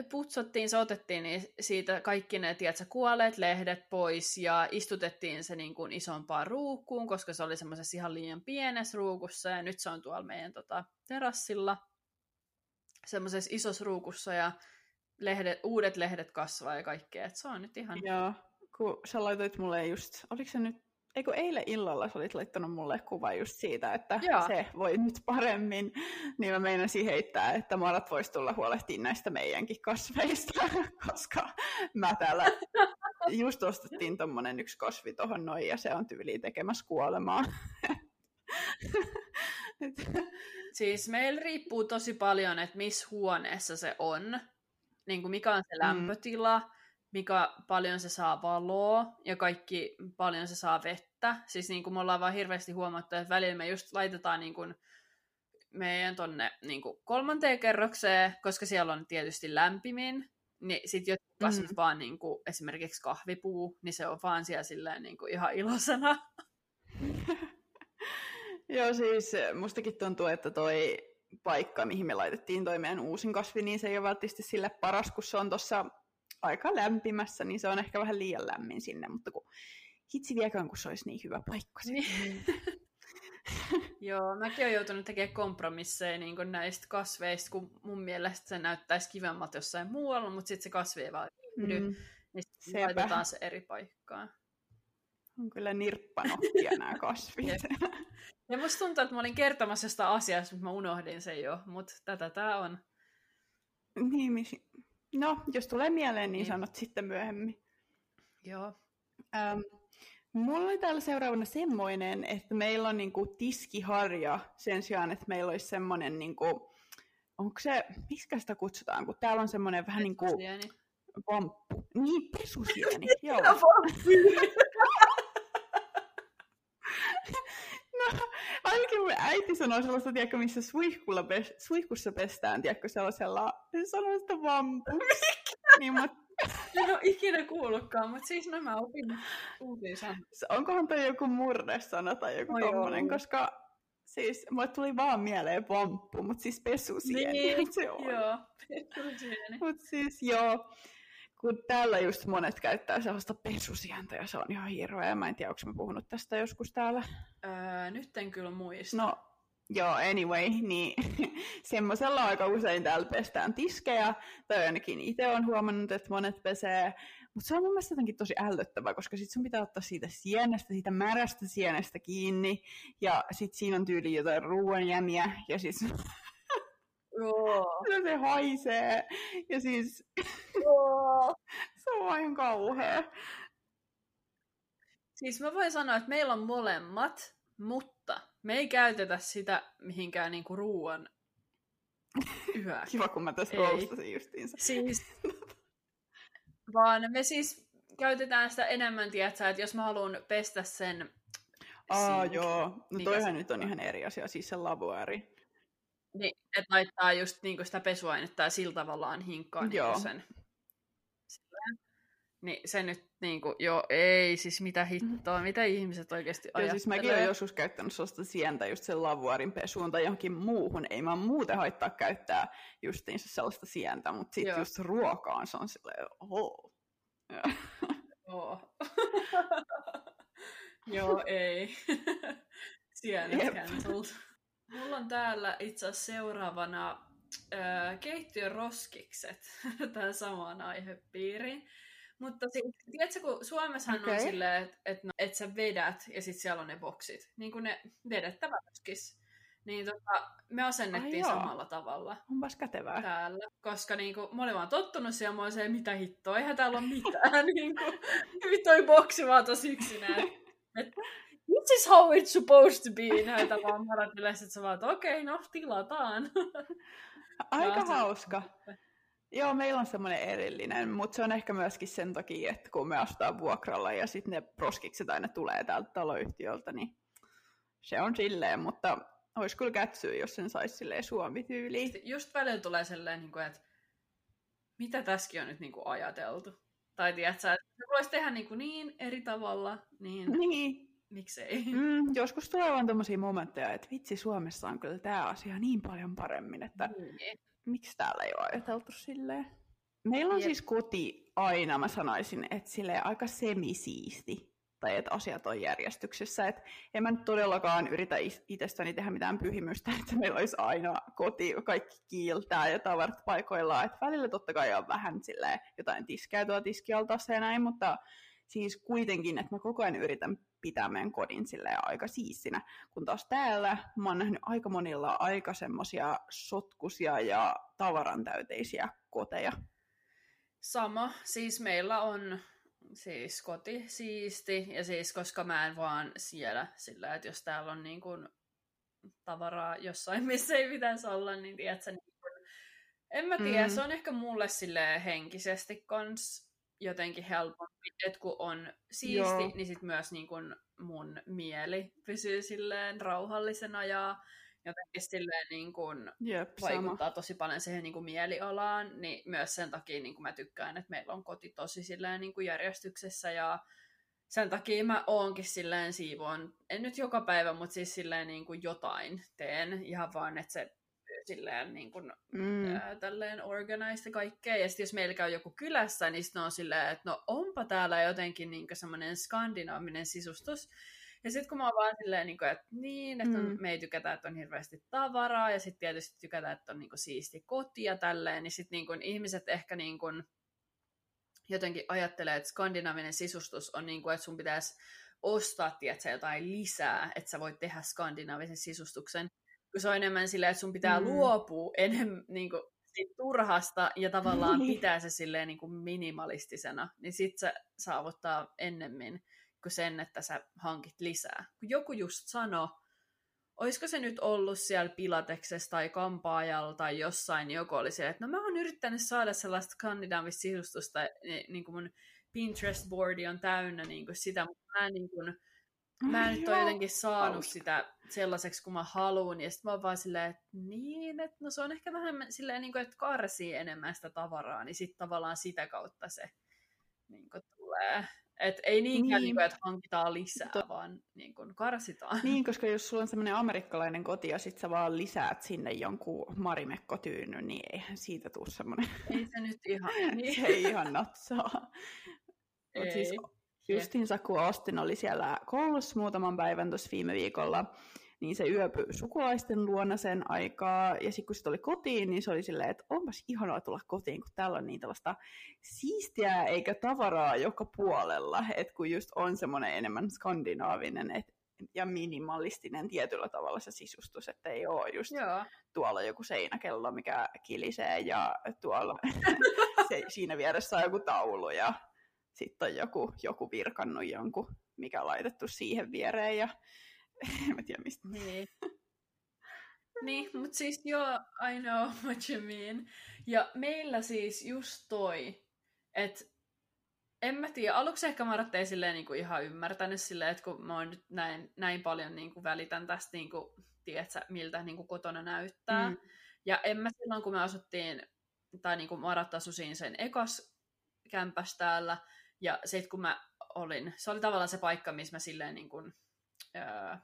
putsottiin, se otettiin niin siitä kaikki ne, tiedätkö, kuolleet lehdet pois ja istutettiin se niin kuin isompaan ruukkuun, koska se oli semmoisessa ihan liian pienessä ruukussa ja nyt se on tuolla meidän tota, terassilla. Semmoisessa isossa ruukussa ja lehdet, uudet lehdet kasvaa ja kaikkea, että se on nyt ihan... Joo, kun sä laitoit mulle just, oliko se nyt Eikö eilen illalla sä olit laittanut mulle kuva just siitä, että Joo. se voi nyt paremmin, niin mä meinasin heittää, että Marat voisi tulla huolehtimaan näistä meidänkin kasveista, koska mä täällä just ostettiin tommonen yksi kasvi tohon noin, ja se on tyyliin tekemässä kuolemaa. siis meillä riippuu tosi paljon, että missä huoneessa se on, niin kuin mikä on se mm. lämpötila, mm mikä paljon se saa valoa ja kaikki paljon se saa vettä. Siis niin kuin me ollaan vaan hirveästi huomattu, että välillä me just laitetaan niin kuin meidän tonne niin kuin kolmanteen kerrokseen, koska siellä on tietysti lämpimin, niin sitten jotkut kasvit mm. vaan niin kuin, esimerkiksi kahvipuu, niin se on vaan siellä silleen niin kuin ihan ilosana. Joo, siis mustakin tuntuu, että toi paikka, mihin me laitettiin toi meidän uusin kasvi, niin se ei ole välttämättä sille paras, kun se on tuossa aika lämpimässä, niin se on ehkä vähän liian lämmin sinne, mutta kun hitsi vieköön, kun se olisi niin hyvä paikka. Niin. Joo, mäkin olen joutunut tekemään kompromisseja niin näistä kasveista, kun mun mielestä se näyttäisi kivemmat jossain muualla, mutta sitten se kasvi ei vaan yhdy, mm. niin sitten laitetaan se eri paikkaan. On kyllä nirppanokkia nämä kasvit. ja musta tuntuu, että mä olin kertomassa sitä asiasta, mutta mä unohdin sen jo, mutta tätä tää on. Niin, No, jos tulee mieleen, niin, niin. sanot sitten myöhemmin. Joo. Ähm, mulla oli täällä seuraavana semmoinen, että meillä on niinku tiskiharja sen sijaan, että meillä olisi semmoinen, niinku, onko se, miksi sitä kutsutaan, kun täällä on semmoinen vähän niin kuin vamppu. Niin, pesusieni, joo. no, ainakin mun äiti sanoi sellaista, tiedätkö, missä suihkulla pes, suihkussa pestään, tiedätkö, sellaisella, se sanoi sitä vampuksi. niin mä... En ole ikinä kuullutkaan, mutta siis nämä opin uusia sanoja. Onkohan toi joku murresana tai joku tommonen, koska siis mulle tuli vaan mieleen vamppu, mutta siis pesusieni niin, se on. Joo, pesusieni. Mutta siis joo, kun täällä just monet käyttää sellaista pesusientä ja se on ihan hirveä. Mä en tiedä, onko mä puhunut tästä joskus täällä. Öö, nyt en kyllä muista. No, joo, anyway, niin semmoisella aika usein täällä pestään tiskejä, tai ainakin itse on huomannut, että monet pesee, mutta se on mun mielestä jotenkin tosi ällöttävää, koska sit sun pitää ottaa siitä sienestä, siitä märästä sienestä kiinni, ja sit siinä on tyyli jotain ruoanjämiä, ja siis Joo. se haisee. Ja siis se on vain kauhea. Siis mä voin sanoa, että meillä on molemmat, mutta me ei käytetä sitä mihinkään niinku ruoan yhä. Kiva, kun mä tässä roustasin justiinsa. Siis, vaan me siis käytetään sitä enemmän, tiedätkö, että jos mä haluan pestä sen Aa, sink, joo. No toihan nyt on ihan eri asia, siis se lavuaari. Niin, että laittaa just niinku sitä pesuainetta ja sillä tavallaan hinkkaa niinku sen. Silleen. Niin se nyt niinku, joo, ei, siis mitä hittoa, mitä ihmiset oikeasti ajattelee. siis mäkin olen joskus käyttänyt sellaista sientä just sen lavuarin pesuun tai johonkin muuhun. Ei mä muuten haittaa käyttää justiinsa sellaista sientä, mutta sitten just ruokaan se on silleen, oho. Oh. joo, ei. Sienet cancelled. Mulla on täällä itse asiassa seuraavana äh, keittiön roskikset tähän samaan aihepiiriin. Mutta siis, tiedätkö, kun Suomessahan okay. on silleen, että et, no, et sä vedät ja sitten siellä on ne boksit. Niin kuin ne vedettävä roskis. Niin tota, me asennettiin Ai samalla joo. tavalla. Onpas kätevää. Täällä. Koska niinku, mä olin vaan tottunut siihen, mä olin mitä hittoa, eihän täällä ole mitään. niinku, toi boksi vaan tosi yksinään. Et, this is how it's supposed to be, näitä vaan marat yleensä, että sä vaan, okei, okay, no, tilataan. Aika hauska. Joo, meillä on semmoinen erillinen, mutta se on ehkä myöskin sen takia, että kun me asutaan vuokralla ja sitten ne proskikset aina tulee täältä taloyhtiöltä, niin se on silleen, mutta olisi kyllä kätsyä, jos sen saisi silleen suomi-tyyliin. Just välillä tulee silleen, niin että mitä tässäkin on nyt niin kuin ajateltu. Tai tiedätkö, että se voisi tehdä niin, kuin niin eri tavalla, niin, niin. Miksei. Mm, joskus tulee vaan tämmöisiä momentteja, että vitsi, Suomessa on kyllä tämä asia niin paljon paremmin, että mm. miksi täällä ei ole ajateltu silleen. Meillä on Jep. siis koti aina, mä sanoisin, että sille aika semisiisti tai että asiat on järjestyksessä. Et en mä nyt todellakaan yritä itsestäni tehdä mitään pyhimystä, että meillä olisi aina koti, kaikki kiiltää ja tavarat paikoillaan. Et välillä totta kai on vähän jotain tiskää tuo tiskialtassa ja näin, mutta siis kuitenkin, että mä koko ajan yritän pitää meidän kodin aika siistinä. Kun taas täällä mä oon nähnyt aika monilla aika semmosia sotkusia ja tavarantäyteisiä koteja. Sama. Siis meillä on siis koti siisti, ja siis koska mä en vaan siellä sillä, että jos täällä on niin kuin tavaraa jossain, missä ei pitäisi olla, niin tiedätkö, niin kuin, en mä tiedä, mm. se on ehkä mulle sille henkisesti kans jotenkin helpompi, että kun on siisti, Joo. niin sit myös niin kuin mun mieli pysyy silleen rauhallisena ja jotenkin silleen niin kuin Jep, vaikuttaa sama. tosi paljon siihen niin kuin mielialaan, niin myös sen takia niin kuin mä tykkään, että meillä on koti tosi silleen niin kuin järjestyksessä ja sen takia mä oonkin silleen siivoon, en nyt joka päivä, mutta siis silleen niin kuin jotain teen, ihan vaan, että se silleen niin kuin, mm. ää, tälleen organized ja kaikkea. Ja sitten jos meillä käy joku kylässä, niin sitten on silleen, että no onpa täällä jotenkin niin semmoinen skandinaaminen sisustus. Ja sitten kun mä oon vaan silleen, niin kuin, että niin, että on, mm. me ei tykätä, että on hirveästi tavaraa, ja sitten tietysti tykätä, että on niin kuin, siisti koti ja tälleen, niin sitten niin ihmiset ehkä niin kuin, jotenkin ajattelee, että skandinaavinen sisustus on niin kuin, että sun pitäisi ostaa tiedätkö, jotain lisää, että sä voit tehdä skandinaavisen sisustuksen, se on enemmän silleen, että sun pitää mm. luopua enemmän niin kuin, siitä turhasta ja tavallaan niin. pitää se silleen niin kuin minimalistisena, niin sit se saavuttaa ennemmin kuin sen, että sä hankit lisää. Kun joku just sano, olisiko se nyt ollut siellä Pilateksessa tai kampaajalla tai jossain, niin joku oli siellä, että no mä oon yrittänyt saada sellaista skandinaavista sisustusta, niin, niin kuin mun Pinterest-boardi on täynnä niin kuin sitä, mutta mä, niin kuin, mä en nyt ole jotenkin saanut sitä sellaiseksi kuin mä haluan, ja sitten mä oon vaan silleen, että niin, että no se on ehkä vähän silleen, niin kuin, että karsii enemmän sitä tavaraa, niin sitten tavallaan sitä kautta se niin kuin, tulee. Et ei niinkään, niin. Niin kuin, että hankitaan lisää, to... vaan niin kuin, karsitaan. Niin, koska jos sulla on semmoinen amerikkalainen koti ja sit sä vaan lisäät sinne jonkun marimekkotyynyn, niin eihän siitä tule semmoinen... Ei se nyt ihan... Niin. se ei ihan natsaa. Ei. siis justiinsa kun Austin oli siellä koulussa muutaman päivän tuossa viime viikolla, niin se yöpyi sukulaisten luona sen aikaa, ja sitten kun se tuli kotiin, niin se oli silleen, että onpas ihanaa tulla kotiin, kun täällä on niin tällaista siistiä eikä tavaraa joka puolella, että kun just on semmoinen enemmän skandinaavinen, et, ja minimalistinen tietyllä tavalla se sisustus, että ei ole just Joo. tuolla joku seinäkello, mikä kilisee, ja tuolla se, siinä vieressä on joku taulu, ja sitten on joku, joku virkannut jonkun, mikä on laitettu siihen viereen, ja en mä tiedä mistä. Niin. niin, mutta siis joo, I know what you mean. Ja meillä siis just toi, että en mä tiedä, aluksi ehkä Maratta ei silleen niinku ihan ymmärtänyt silleen, että kun mä oon nyt näin, näin paljon niinku välitän tästä, niinku, tiedätkö, miltä niinku kotona näyttää. Mm. Ja en mä silloin, kun me asuttiin, tai niinku Maratta asusin sen ekas kämpäs täällä, ja sitten kun mä olin, se oli tavallaan se paikka, missä mä silleen niin kuin, öö,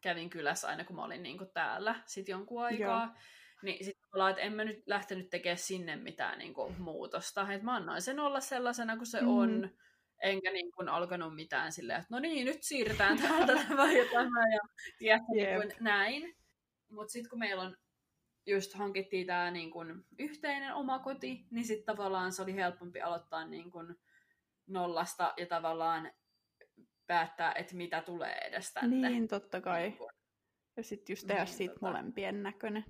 kävin kylässä aina, kun mä olin niin kuin täällä sit jonkun aikaa. Joo. Niin sitten ollaan, että en mä nyt lähtenyt tekemään sinne mitään niin kuin, muutosta. Et mä annoin sen olla sellaisena kuin se mm. on, enkä niin kuin, alkanut mitään silleen, että no niin, nyt siirretään täältä tämä ja tämä ja tiedätkö, yep. niin kuin, näin. Mutta sitten kun meillä on just hankittiin tämä niin kuin, yhteinen oma koti, niin sitten tavallaan se oli helpompi aloittaa niin kuin, nollasta ja tavallaan päättää, että mitä tulee edes tänne. Niin, totta kai. Niin ja sitten just tehdä niin, siitä tota... molempien näköinen.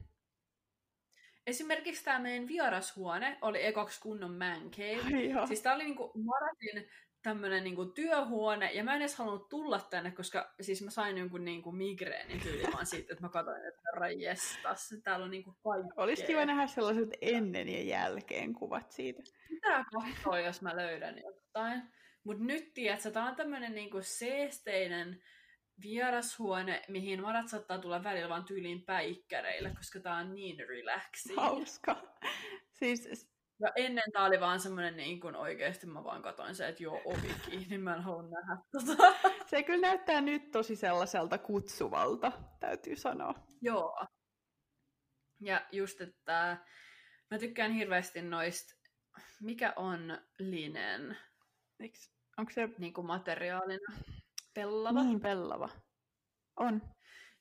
Esimerkiksi tämä meidän vierashuone oli ekaksi kunnon man cave. Ai, siis tämä oli niinku Maratin tämmönen niinku työhuone, ja mä en edes halunnut tulla tänne, koska siis mä sain jonkun niinku migreenin tyyli vaan siitä, että mä katsoin, että herra jestas, täällä on niinku kaikkea. Olisi kiva nähdä sellaiset ennen ja jälkeen kuvat siitä. Pitää katsoa, jos mä löydän jotain. Mut nyt, tiedätkö, tää on tämmönen niinku seesteinen vierashuone, mihin marat saattaa tulla välillä vaan tyyliin päikkäreillä, koska tää on niin relaxing. Hauska. Siis ja ennen tää oli vaan semmonen niin kuin oikeesti mä vaan katoin se, että joo, ovi kiinni, mä en halua nähdä tota. Se kyllä näyttää nyt tosi sellaiselta kutsuvalta, täytyy sanoa. Joo. Ja just, että mä tykkään hirveästi noista, mikä on linen? Eiks, onko se... Niin kuin materiaalina. Pellava? Niin, pellava. On.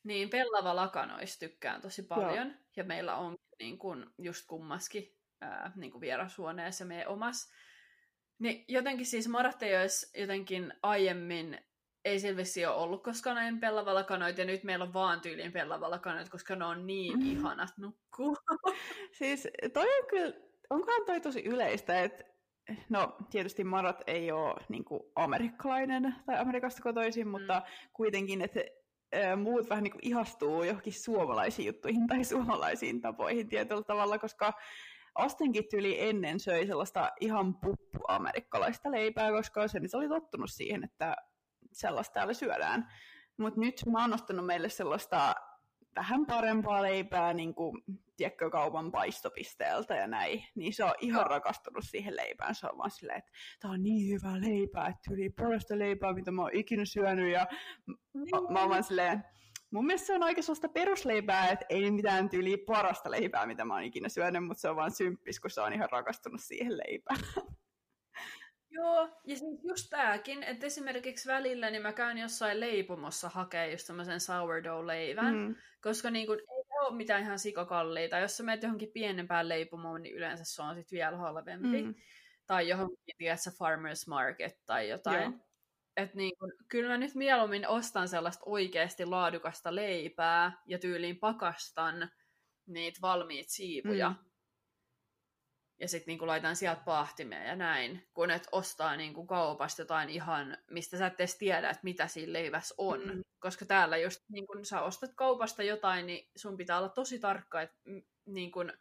Niin, pellava lakanoista tykkään tosi paljon. Joo. Ja meillä on niin kuin just kummaskin ää, niin kuin vierashuoneessa meidän omas. Niin jotenkin siis Marat ei olisi jotenkin aiemmin, ei selvästi ole ollut koskaan näin pellavalla kanoit, ja nyt meillä on vaan tyyliin pellavalla kanoit, koska ne on niin mm. ihanat nukkuu. siis toi on kyllä, onkohan toi tosi yleistä, että No, tietysti Marat ei ole niin kuin, amerikkalainen tai Amerikasta kotoisin, mm. mutta kuitenkin, että muut vähän niin kuin ihastuu johonkin suomalaisiin juttuihin tai suomalaisiin tapoihin tietyllä tavalla, koska Astenkin tyli ennen söi sellaista ihan puppu amerikkalaista leipää, koska se nyt oli tottunut siihen, että sellaista täällä syödään. Mutta nyt mä oon ostanut meille sellaista vähän parempaa leipää niin kuin, tiedätkö, kaupan paistopisteeltä ja näin, niin se on ihan rakastunut siihen leipään. Se on vaan silleen, että tämä on niin hyvää leipää, että yli parasta leipää, mitä mä oon ikinä syönyt. Ja mä, mä oon vaan silleen, mun mielestä se on oikein sellaista perusleipää, että ei mitään tyyli parasta leipää, mitä mä oon ikinä syönyt, mutta se on vaan symppis, kun se on ihan rakastunut siihen leipään. Joo, ja siis just tääkin, että esimerkiksi välillä niin mä käyn jossain leipomossa hakee just tämmöisen sourdough-leivän, mm. koska niin kun, ei ole mitään ihan sikakalliita. Jos sä menet johonkin pienempään leipomoon, niin yleensä se on sitten vielä halvempi. Mm. Tai johonkin, tiedätkö, farmer's market tai jotain. Joo että niin kun, kyllä mä nyt mieluummin ostan sellaista oikeasti laadukasta leipää ja tyyliin pakastan niitä valmiit siivuja. Mm. Ja sitten niin laitan sieltä pahtimeen ja näin, kun et ostaa niin kuin kaupasta jotain ihan, mistä sä et edes tiedä, että mitä siinä leivässä on. Mm. Koska täällä just, niin kun sä ostat kaupasta jotain, niin sun pitää olla tosi tarkka, että niin kun,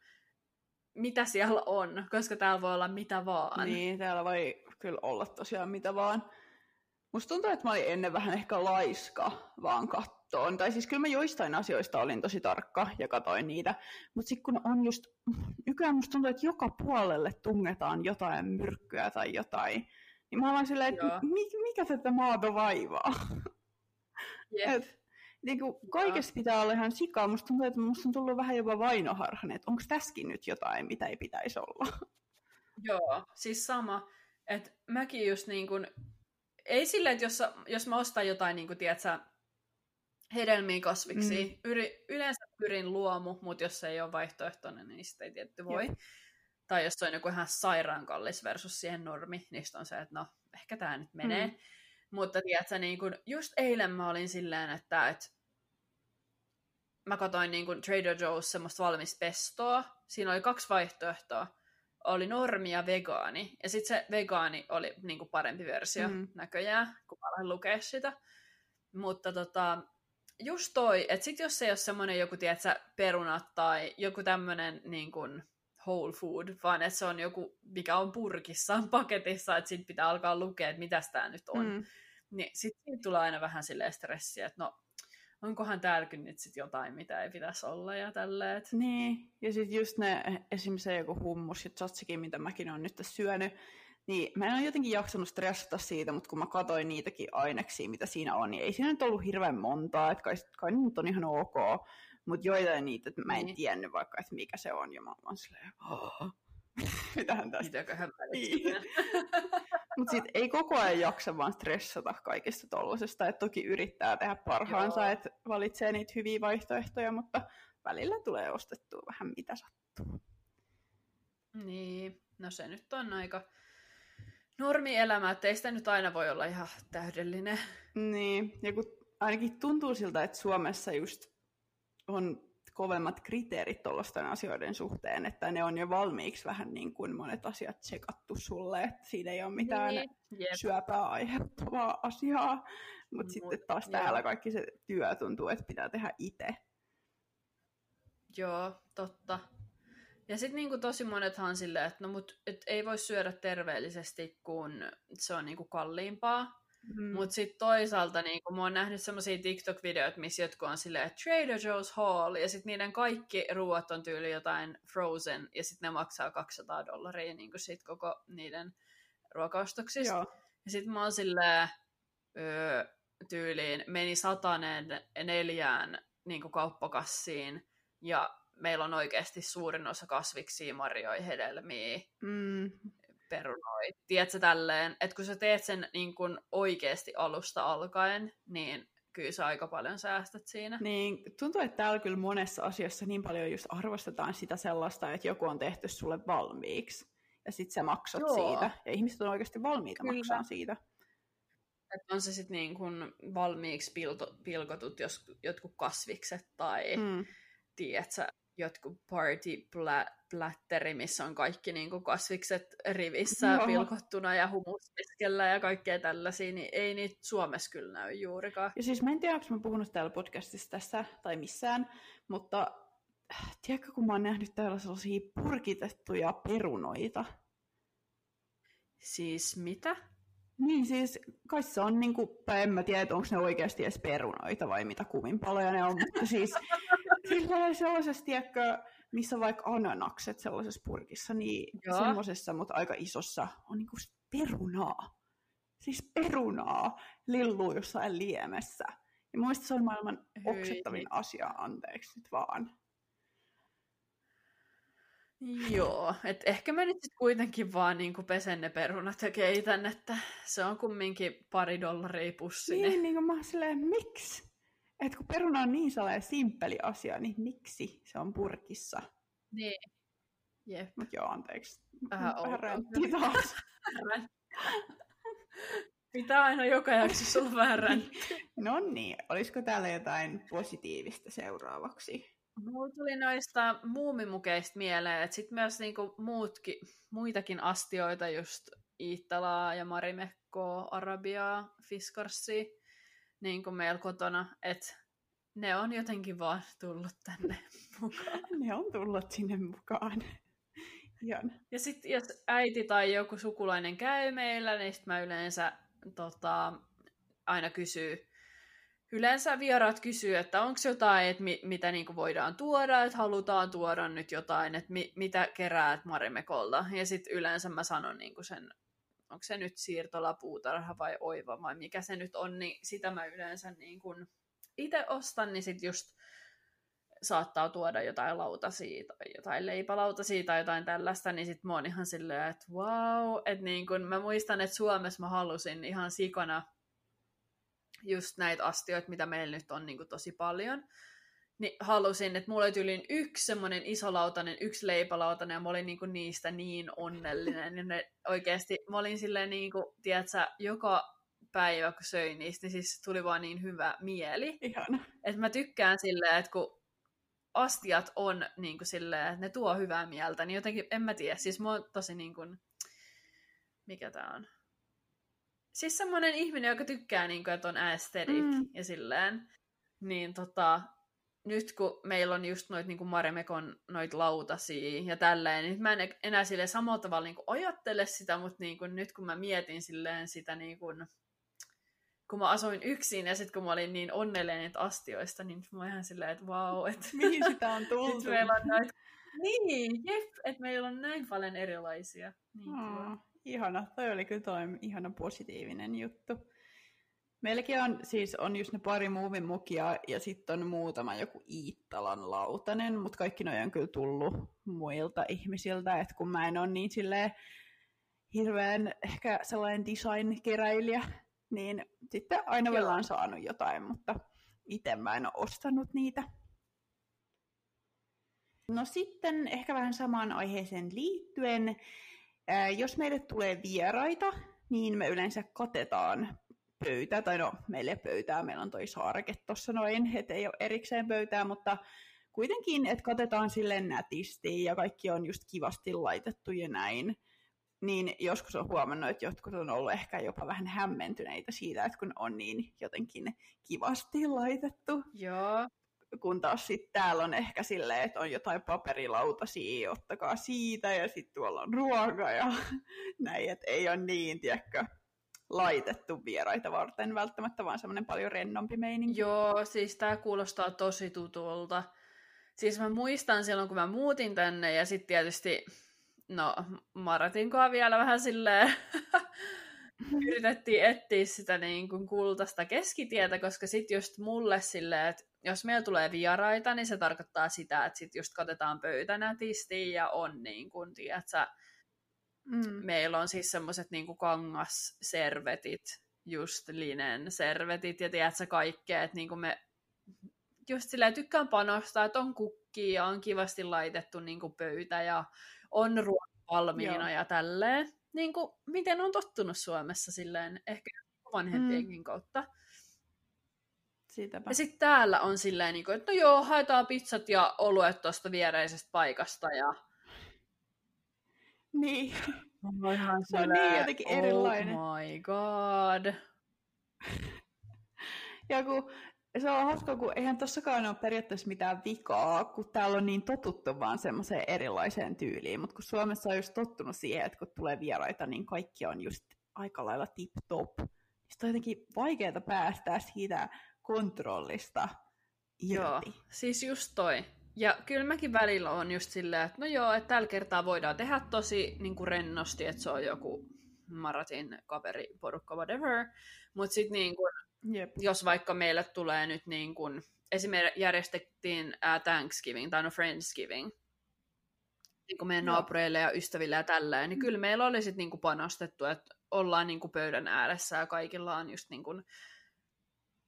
mitä siellä on, koska täällä voi olla mitä vaan. Niin, täällä voi kyllä olla tosiaan mitä vaan. Musta tuntuu, että mä olin ennen vähän ehkä laiska vaan kattoon. Tai siis kyllä mä joistain asioista olin tosi tarkka ja katoin niitä. Mutta sitten kun on just, nykyään musta tuntuu, että joka puolelle tungetaan jotain myrkkyä tai jotain. Niin mä olen silleen, että mikä, mikä tätä maata vaivaa? Yep. Et, niin kuin kaikessa pitää olla ihan sikaa. Musta tuntuu, että musta on tullut vähän jopa vainoharhan, että onko tässäkin nyt jotain, mitä ei pitäisi olla. Joo, siis sama. Että mäkin just niin kuin ei silleen, että jos, jos mä ostan jotain, niin kuin, tiedätkö, hedelmiä kasviksi, mm. Yri, yleensä pyrin luomu, mutta jos se ei ole vaihtoehtoinen, niin sitä ei tietty voi. Joo. Tai jos se on joku ihan sairaan kallis versus siihen normi, niin on se, että no, ehkä tämä nyt menee. Mm. Mutta tiedätkö, niin kun, just eilen mä olin silleen, että, että mä katsoin niin kun Trader Joe's semmoista valmis pestoa. Siinä oli kaksi vaihtoehtoa oli normi ja vegaani. Ja sitten se vegaani oli niinku parempi versio mm. näköjään, kun mä aloin lukea sitä. Mutta tota, just toi, että sit jos se ei ole semmoinen joku, tiedätkö, perunat tai joku tämmöinen niin kuin whole food, vaan että se on joku, mikä on purkissa, paketissa, että sit pitää alkaa lukea, että mitä tämä nyt on. Mm. Niin sitten tulee aina vähän silleen stressiä, että no onkohan täälläkin nyt sit jotain, mitä ei pitäisi olla ja tälleen. Niin, ja sitten just ne, esimerkiksi se joku hummus ja tzatziki, mitä mäkin olen nyt syönyt, niin mä en ole jotenkin jaksanut stressata siitä, mutta kun mä katsoin niitäkin aineksia, mitä siinä on, niin ei siinä nyt ollut hirveän montaa, että kai, kai nyt on ihan ok, mutta joitain niitä, että mä en niin. tiennyt vaikka, että mikä se on, ja mä oon silleen, oh, mitähän tästä. Mitäköhän niin. Mutta sitten ei koko ajan jaksa vaan stressata kaikesta tollasesta. Että toki yrittää tehdä parhaansa, että valitsee niitä hyviä vaihtoehtoja, mutta välillä tulee ostettua vähän mitä sattuu. Niin, no se nyt on aika normielämä, että ei sitä nyt aina voi olla ihan täydellinen. Niin, ja kun ainakin tuntuu siltä, että Suomessa just on kovemmat kriteerit tuollaisten asioiden suhteen, että ne on jo valmiiksi vähän niin kuin monet asiat tsekattu sulle, että siinä ei ole mitään Niin, jep. syöpää aiheuttavaa asiaa, mutta Mut, sitten taas joo. täällä kaikki se työ tuntuu, että pitää tehdä itse. Joo, totta. Ja sitten niinku tosi monethan on silleen, että no mut et ei voi syödä terveellisesti, kun se on niinku kalliimpaa. Mm. Mutta sitten toisaalta niinku, mä oon nähnyt semmoisia TikTok-videoita, missä jotkut on silleen, että Trader Joe's Haul, ja sitten niiden kaikki ruuat on tyyli jotain frozen, ja sitten ne maksaa 200 dollaria niinku sit koko niiden ruokaostoksista. Joo. Ja sitten mä oon silleen, öö, tyyliin, meni satanen neljään niin kauppakassiin, ja meillä on oikeasti suurin osa kasviksia, marjoja, hedelmiä, Mm. Perunoita. Tiedätkö tälleen, että kun sä teet sen niin kun oikeasti alusta alkaen, niin kyllä sä aika paljon säästät siinä. Niin, tuntuu, että täällä kyllä monessa asiassa niin paljon just arvostetaan sitä sellaista, että joku on tehty sulle valmiiksi. Ja sit sä maksat Joo. siitä. Ja ihmiset on oikeasti valmiita Kyllä. maksaa siitä. Että on se sitten niin kun valmiiksi pilto, pilkotut jos, jotkut kasvikset tai mm. Mm. tiedätkö, jotkut party plä, plätteri, missä on kaikki niin kuin kasvikset rivissä Joo. pilkottuna ja humus keskellä ja kaikkea tällaisia, niin ei niitä Suomessa kyllä näy juurikaan. Ja siis mä en tiedä, onko mä puhunut täällä podcastissa tässä tai missään, mutta äh, tiedätkö, kun mä oon nähnyt täällä sellaisia purkitettuja perunoita. Siis mitä? Niin siis, kai se on niinku, tai en mä tiedä, onko ne oikeasti edes perunoita vai mitä kuminpaloja ne on, mutta siis sillä sellaisessa, tiedätkö, missä on vaikka ananakset sellaisessa purkissa, niin Joo. semmoisessa, mutta aika isossa, on niinku perunaa. Siis perunaa lilluu jossain liemessä. Ja mun se on maailman Hyi. oksettavin asia, anteeksi nyt vaan. Joo, et ehkä mä nyt kuitenkin vaan niinku pesen ne perunat ja keitän, että se on kumminkin pari dollaria pussi. Niin, niin kuin mä oon silleen, miksi? Et kun peruna on niin sellainen simppeli asia, niin miksi se on purkissa? niin. Jep. Mut joo, anteeksi. Vähän Vähän räntti taas. Pitää aina joka jaksossa olla vähän räntti. No niin, olisiko täällä jotain positiivista seuraavaksi? Mulla tuli noista muumimukeista mieleen, että sitten myös niinku muutkin, muitakin astioita, just Iittalaa ja Marimekkoa, Arabiaa, Fiskarsia, niin kuin meillä kotona, että ne on jotenkin vaan tullut tänne mukaan. Ne on tullut sinne mukaan. Ihan. Ja sitten jos äiti tai joku sukulainen käy meillä, niin sit mä yleensä tota, aina kysyy, yleensä vieraat kysyy, että onko jotain, että mi- mitä niinku voidaan tuoda, että halutaan tuoda nyt jotain, että mi- mitä keräät Marimekolta. Ja sitten yleensä mä sanon niinku sen, onko se nyt siirtola, puutarha vai oiva vai mikä se nyt on, niin sitä mä yleensä niinku itse ostan, niin sitten just saattaa tuoda jotain lautasia tai jotain leipälautasia tai jotain tällaista, niin sit mä oon ihan silleen, että wow, että niin kun mä muistan, että Suomessa mä halusin ihan sikana just näitä astioita, mitä meillä nyt on niin tosi paljon, niin halusin, että mulla oli tyyliin yksi semmoinen isolautainen, yksi leipälautainen, ja mä olin niin kuin niistä niin onnellinen, ja ne oikeasti, mä olin silleen niin kuin, tiedätkö, joka päivä, kun söin niistä, niin siis tuli vaan niin hyvä mieli. Ihana. Että mä tykkään silleen, että kun astiat on niin kuin silleen, että ne tuo hyvää mieltä, niin jotenkin, en mä tiedä, siis mä oon tosi niin kuin, mikä tää on? Siis semmoinen ihminen, joka tykkää, niin kuin, että on aesthetic mm. ja silleen, niin tota, nyt kun meillä on just noit niin Maremekon noit lautasia ja tälleen, niin mä en enää sille samalla tavalla niin kuin ajattele sitä, mutta niin kuin nyt kun mä mietin silleen sitä niin kuin, kun mä asuin yksin ja sitten kun mä olin niin onnellinen niitä astioista, niin mä oon ihan silleen, että vau, että Mihin sitä on nyt tultu? meillä on näitä... Niin, jep, että meillä on näin paljon erilaisia. Niin. Oh, ihana, toi oli kyllä toi ihana positiivinen juttu. Meilläkin on siis on just ne pari muuvin mukia ja sitten on muutama joku Iittalan lautanen, mutta kaikki ne on kyllä tullut muilta ihmisiltä, että kun mä en ole niin silleen hirveän ehkä sellainen design-keräilijä, niin sitten aina Joo. vielä on saanut jotain, mutta itse mä en ole ostanut niitä. No sitten ehkä vähän samaan aiheeseen liittyen, ää, jos meille tulee vieraita, niin me yleensä katetaan pöytä, tai no meille pöytää, meillä on toi saareke tuossa noin, että ei ole erikseen pöytää, mutta kuitenkin, että katetaan sille nätisti ja kaikki on just kivasti laitettu ja näin, niin joskus on huomannut, että jotkut on ollut ehkä jopa vähän hämmentyneitä siitä, että kun on niin jotenkin kivasti laitettu. Joo. Kun taas sitten täällä on ehkä silleen, että on jotain paperilautasia, ottakaa siitä, ja sitten tuolla on ruoka ja näin, että ei ole niin, tiedätkö, laitettu vieraita varten välttämättä, vaan semmoinen paljon rennompi meininki. Joo, siis tämä kuulostaa tosi tutulta. Siis mä muistan silloin, kun mä muutin tänne, ja sitten tietysti, no, Maratinkoa vielä vähän silleen yritettiin etsiä sitä niin kuin kultaista keskitietä, koska sitten just mulle silleen, että jos meillä tulee vieraita, niin se tarkoittaa sitä, että sitten just katetaan pöytä nätisti ja on niin kuin, tiedätkö, Mm. Meillä on siis semmoiset niinku kangasservetit, just linen servetit ja tiedätkö kaikkea, että niinku me just silleen tykkään panostaa, että on kukki ja on kivasti laitettu niinku pöytä ja on ruoka valmiina Joo. ja tälleen. Niinku, miten on tottunut Suomessa silleen, ehkä vanhempienkin mm. kautta. Siitäpä. Ja sitten täällä on silleen, niinku, että no joo, haetaan pizzat ja oluet tuosta viereisestä paikasta ja niin. ihan se on niin jotenkin oh erilainen. Oh my god. ja kun se on hauska, kun eihän tossakaan ole periaatteessa mitään vikaa, kun täällä on niin totuttu vaan semmoiseen erilaiseen tyyliin. Mutta kun Suomessa on just tottunut siihen, että kun tulee vieraita, niin kaikki on just aika lailla tip-top. Niin on jotenkin vaikeaa päästää siitä kontrollista irti. Joo, siis just toi. Ja kyllä mäkin välillä on just silleen, että no joo, että tällä kertaa voidaan tehdä tosi niin kuin rennosti, että se on joku maratin kaveri, porukka, whatever. Mutta sitten niin kuin, jos vaikka meille tulee nyt niin kuin, esimerkiksi järjestettiin uh, Thanksgiving tai no Friendsgiving, niin kuin meidän naapureille ja ystäville ja tälleen, niin kyllä meillä oli sitten niin kuin panostettu, että ollaan niin kuin pöydän ääressä ja kaikilla on just niin kuin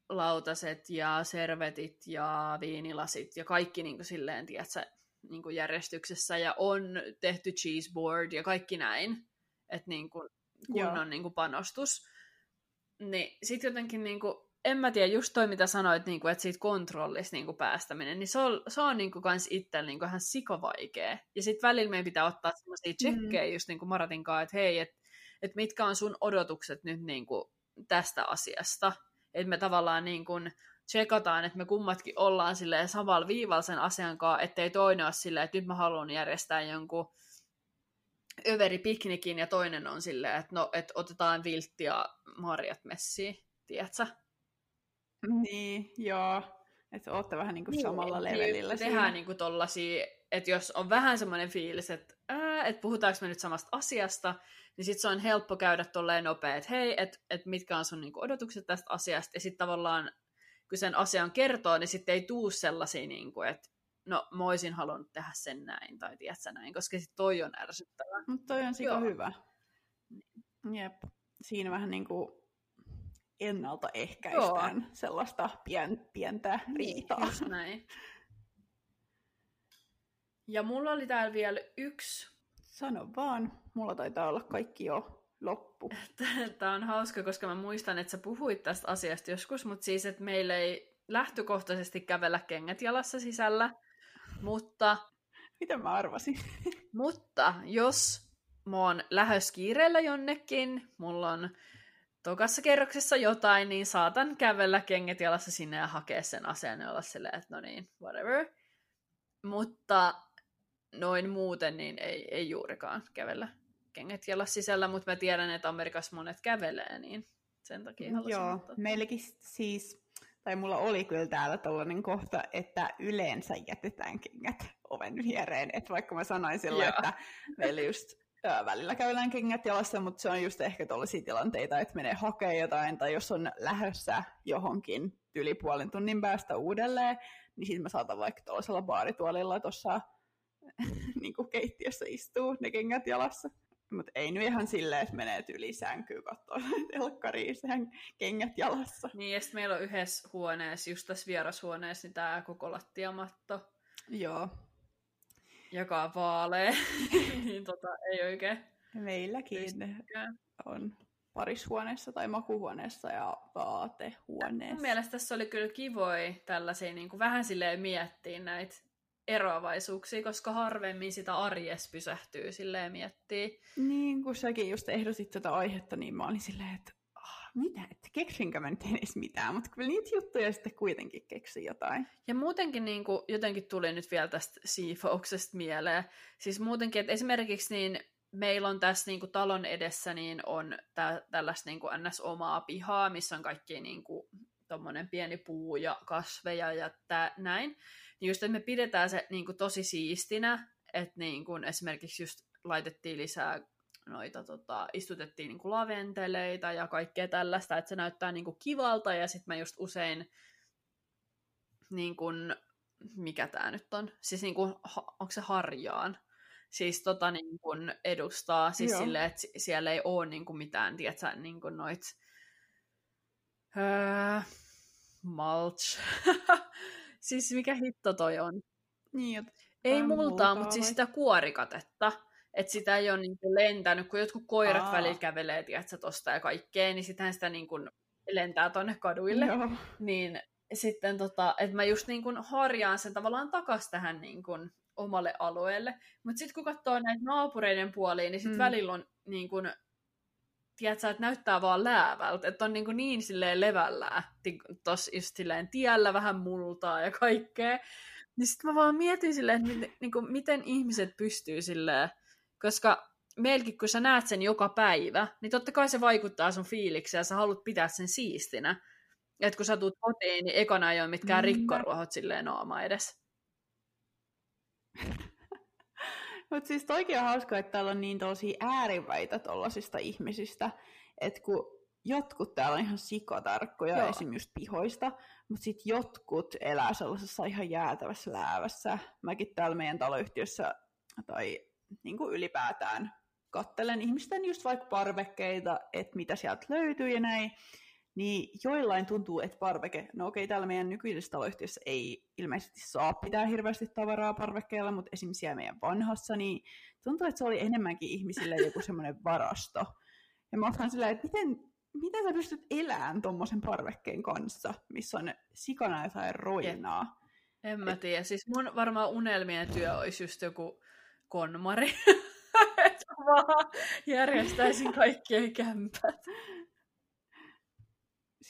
lautaset ja servetit ja viinilasit ja kaikki niin kuin silleen, tiedätkö, niin kuin järjestyksessä ja on tehty cheese board ja kaikki näin, että niin kuin kunnon niin kuin panostus. Niin sitten jotenkin niin kuin, en mä tiedä, just toi mitä sanoit, niin kuin, että siitä kontrollista niin kuin päästäminen, niin se on, se on niin kuin kans itsellä niin kuin ihan sikovaikea. Ja sitten välillä meidän pitää ottaa sellaisia tsekkejä mm. just niin kuin Maratin kanssa, että hei, että et mitkä on sun odotukset nyt niin kuin tästä asiasta että me tavallaan niin kuin tsekataan, että me kummatkin ollaan silleen samalla viivalla sen asian kanssa, ettei toinen ole silleen, että nyt mä haluan järjestää jonkun överi piknikin ja toinen on silleen, että no, että otetaan viltti ja marjat messiin, tiedätkö? Niin, joo. Että olette vähän niin kuin samalla niin, levelillä niin, Tehdään niin kuin tollasia, että jos on vähän semmoinen fiilis, että, ää, että puhutaanko me nyt samasta asiasta, niin sitten se on helppo käydä tolleen nopea, että hei, että et mitkä on sun niinku odotukset tästä asiasta, ja sitten tavallaan, kun sen asian kertoo, niin sitten ei tuu sellaisia, niinku, että no, mä olisin halunnut tehdä sen näin, tai tiedätkö näin, koska sitten toi on ärsyttävää. Mutta toi on sika hyvä. Jep. Siinä vähän niin kuin ennaltaehkäistään Joo. sellaista pien, pientä niin, riitaa. Niin, näin. Ja mulla oli täällä vielä yksi Sano vaan, mulla taitaa olla kaikki jo loppu. Tämä on hauska, koska mä muistan, että sä puhuit tästä asiasta joskus, mutta siis, että meillä ei lähtökohtaisesti kävellä kengät jalassa sisällä, mutta... Mitä mä arvasin? mutta jos mä oon lähes kiireellä jonnekin, mulla on tokassa kerroksessa jotain, niin saatan kävellä kengät jalassa sinne ja hakea sen aseen ja olla silleen, että no niin, whatever. Mutta noin muuten niin ei, ei juurikaan kävellä kengät jalas sisällä, mutta mä tiedän, että Amerikassa monet kävelee, niin sen takia halusin Joo, ottaa. meilläkin siis, tai mulla oli kyllä täällä tällainen kohta, että yleensä jätetään kengät oven viereen, että vaikka mä sanoin silloin, että meillä just välillä käydään kengät jalassa, mutta se on just ehkä tällaisia tilanteita, että menee hakemaan jotain, tai jos on lähdössä johonkin yli puolen tunnin päästä uudelleen, niin sitten mä saatan vaikka tuollaisella baarituolilla tuossa niin kuin keittiössä istuu ne kengät jalassa. Mutta ei nyt ihan silleen, että menee yli sänkyyn katsoa telkkariin sen kengät jalassa. Niin, ja meillä on yhdessä huoneessa, just tässä vierashuoneessa, niin tämä koko lattiamatto. Joo. Joka on vaalea, niin tota, ei oikein. Meilläkin Pystykään. on parishuoneessa tai makuhuoneessa ja vaatehuoneessa. Mun mielestä tässä oli kyllä kivoi tällaisia, niin kuin vähän silleen miettiä näitä eroavaisuuksia, koska harvemmin sitä arjes pysähtyy silleen miettii. Niin, kun säkin just ehdotit tätä aihetta, niin mä olin silleen, että oh, mitä, että keksinkö mä nyt edes mitään, mutta kyllä niitä juttuja sitten kuitenkin keksi jotain. Ja muutenkin niin kuin, jotenkin tuli nyt vielä tästä Seafouksesta mieleen. Siis muutenkin, että esimerkiksi niin meillä on tässä niin kuin, talon edessä niin on tä, tällaista niin kuin ns-omaa pihaa, missä on kaikki niin kuin, pieni puu ja kasveja ja tää, näin niin just, että me pidetään se niin kuin, tosi siistinä, että niin kuin, esimerkiksi just laitettiin lisää noita, tota, istutettiin niin kuin laventeleita ja kaikkea tällaista, että se näyttää niin kuin kivalta, ja sitten mä just usein, niin kuin, mikä tämä nyt on, siis niin kuin, onko se harjaan, siis tota niin kuin edustaa, siis Joo. silleen, että siellä ei ole niin kuin mitään, tiedätkö, niin kuin noit, öö, mulch, Siis mikä hitto toi on? Niin, ei multaa, mutta siis sitä kuorikatetta. Että sitä ei ole niin lentänyt, kun jotkut koirat Aa. välillä kävelee, tiedätkö, tosta ja kaikkea, niin sitähän sitä niin kuin lentää tonne kaduille. Joo. Niin sitten tota, että mä just niin kuin harjaan sen tavallaan takas tähän niin kuin omalle alueelle. Mutta sitten kun katsoo näitä naapureiden puoliin, niin sitten mm. välillä on niin kuin tiedätkö, että näyttää vaan läävältä, että on niin, kuin niin silleen levällään, tuossa just silleen tiellä vähän multaa ja kaikkea. Niin sitten mä vaan mietin silleen, että miten, niin kuin, miten ihmiset pystyy silleen, koska meilläkin kun sä näet sen joka päivä, niin totta kai se vaikuttaa sun fiilikseen ja sä haluat pitää sen siistinä. Että kun sä tuut kotiin, niin ekana ei ole mitkään mm. rikkoruohot silleen naama edes. Mutta siis toikin on hauska, että täällä on niin tosi ääriväitä tollasista ihmisistä, että kun jotkut täällä on ihan sikotarkkoja Joo. esim. just pihoista, mutta sitten jotkut elää sellaisessa ihan jäätävässä läävässä. Mäkin täällä meidän taloyhtiössä tai niin kuin ylipäätään kattelen ihmisten just vaikka parvekkeita, että mitä sieltä löytyy ja näin niin joillain tuntuu, että parveke, no okei, täällä meidän nykyisessä taloyhtiössä ei ilmeisesti saa pitää hirveästi tavaraa parvekkeella, mutta esimerkiksi siellä meidän vanhassa, niin tuntuu, että se oli enemmänkin ihmisille joku semmoinen varasto. Ja mä oon silleen, että miten, miten sä pystyt elämään tuommoisen parvekkeen kanssa, missä on sikana jotain roinaa? En mä tiedä. Siis mun varmaan unelmien työ olisi just joku konmari. vaan järjestäisin kaikkien kämpät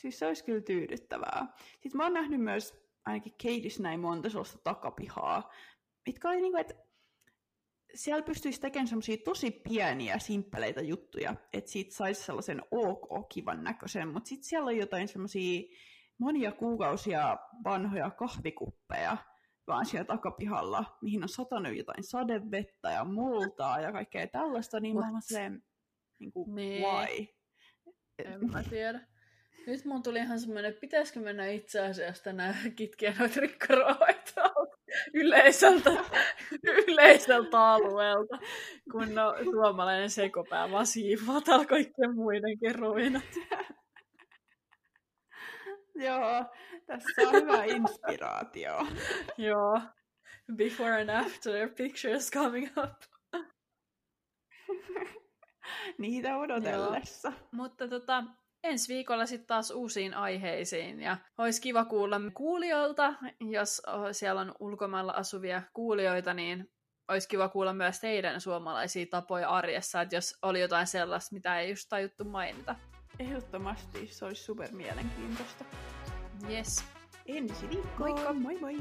siis se olisi kyllä tyydyttävää. Sitten mä oon nähnyt myös ainakin Keidissä näin monta sellaista takapihaa, mitkä oli niinku, että siellä pystyisi tekemään semmoisia tosi pieniä, simppeleitä juttuja, että siitä saisi sellaisen ok-kivan näköisen, mutta sitten siellä on jotain semmoisia monia kuukausia vanhoja kahvikuppeja, vaan siellä takapihalla, mihin on satanut jotain sadevettä ja multaa ja kaikkea tällaista, niin What? mä oon niin kuin, niin. why? En mä tiedä. Nyt mun tuli ihan semmoinen, että pitäisikö mennä itse asiassa tänään kitkeä noita rikkaroita yleiseltä, yleiseltä alueelta, kun no, suomalainen sekopää vaan siivoo täällä kaikkien muiden ruinat. Joo, tässä on hyvä inspiraatio. Joo. Before and after pictures coming up. Niitä odotellessa. Joo. Mutta tota, ensi viikolla sitten taas uusiin aiheisiin. Ja olisi kiva kuulla kuulijoilta, jos siellä on ulkomailla asuvia kuulijoita, niin olisi kiva kuulla myös teidän suomalaisia tapoja arjessa, että jos oli jotain sellaista, mitä ei just tajuttu mainita. Ehdottomasti, se olisi super mielenkiintoista. Yes. Ensi viikkoon. Moikka. Moi moi.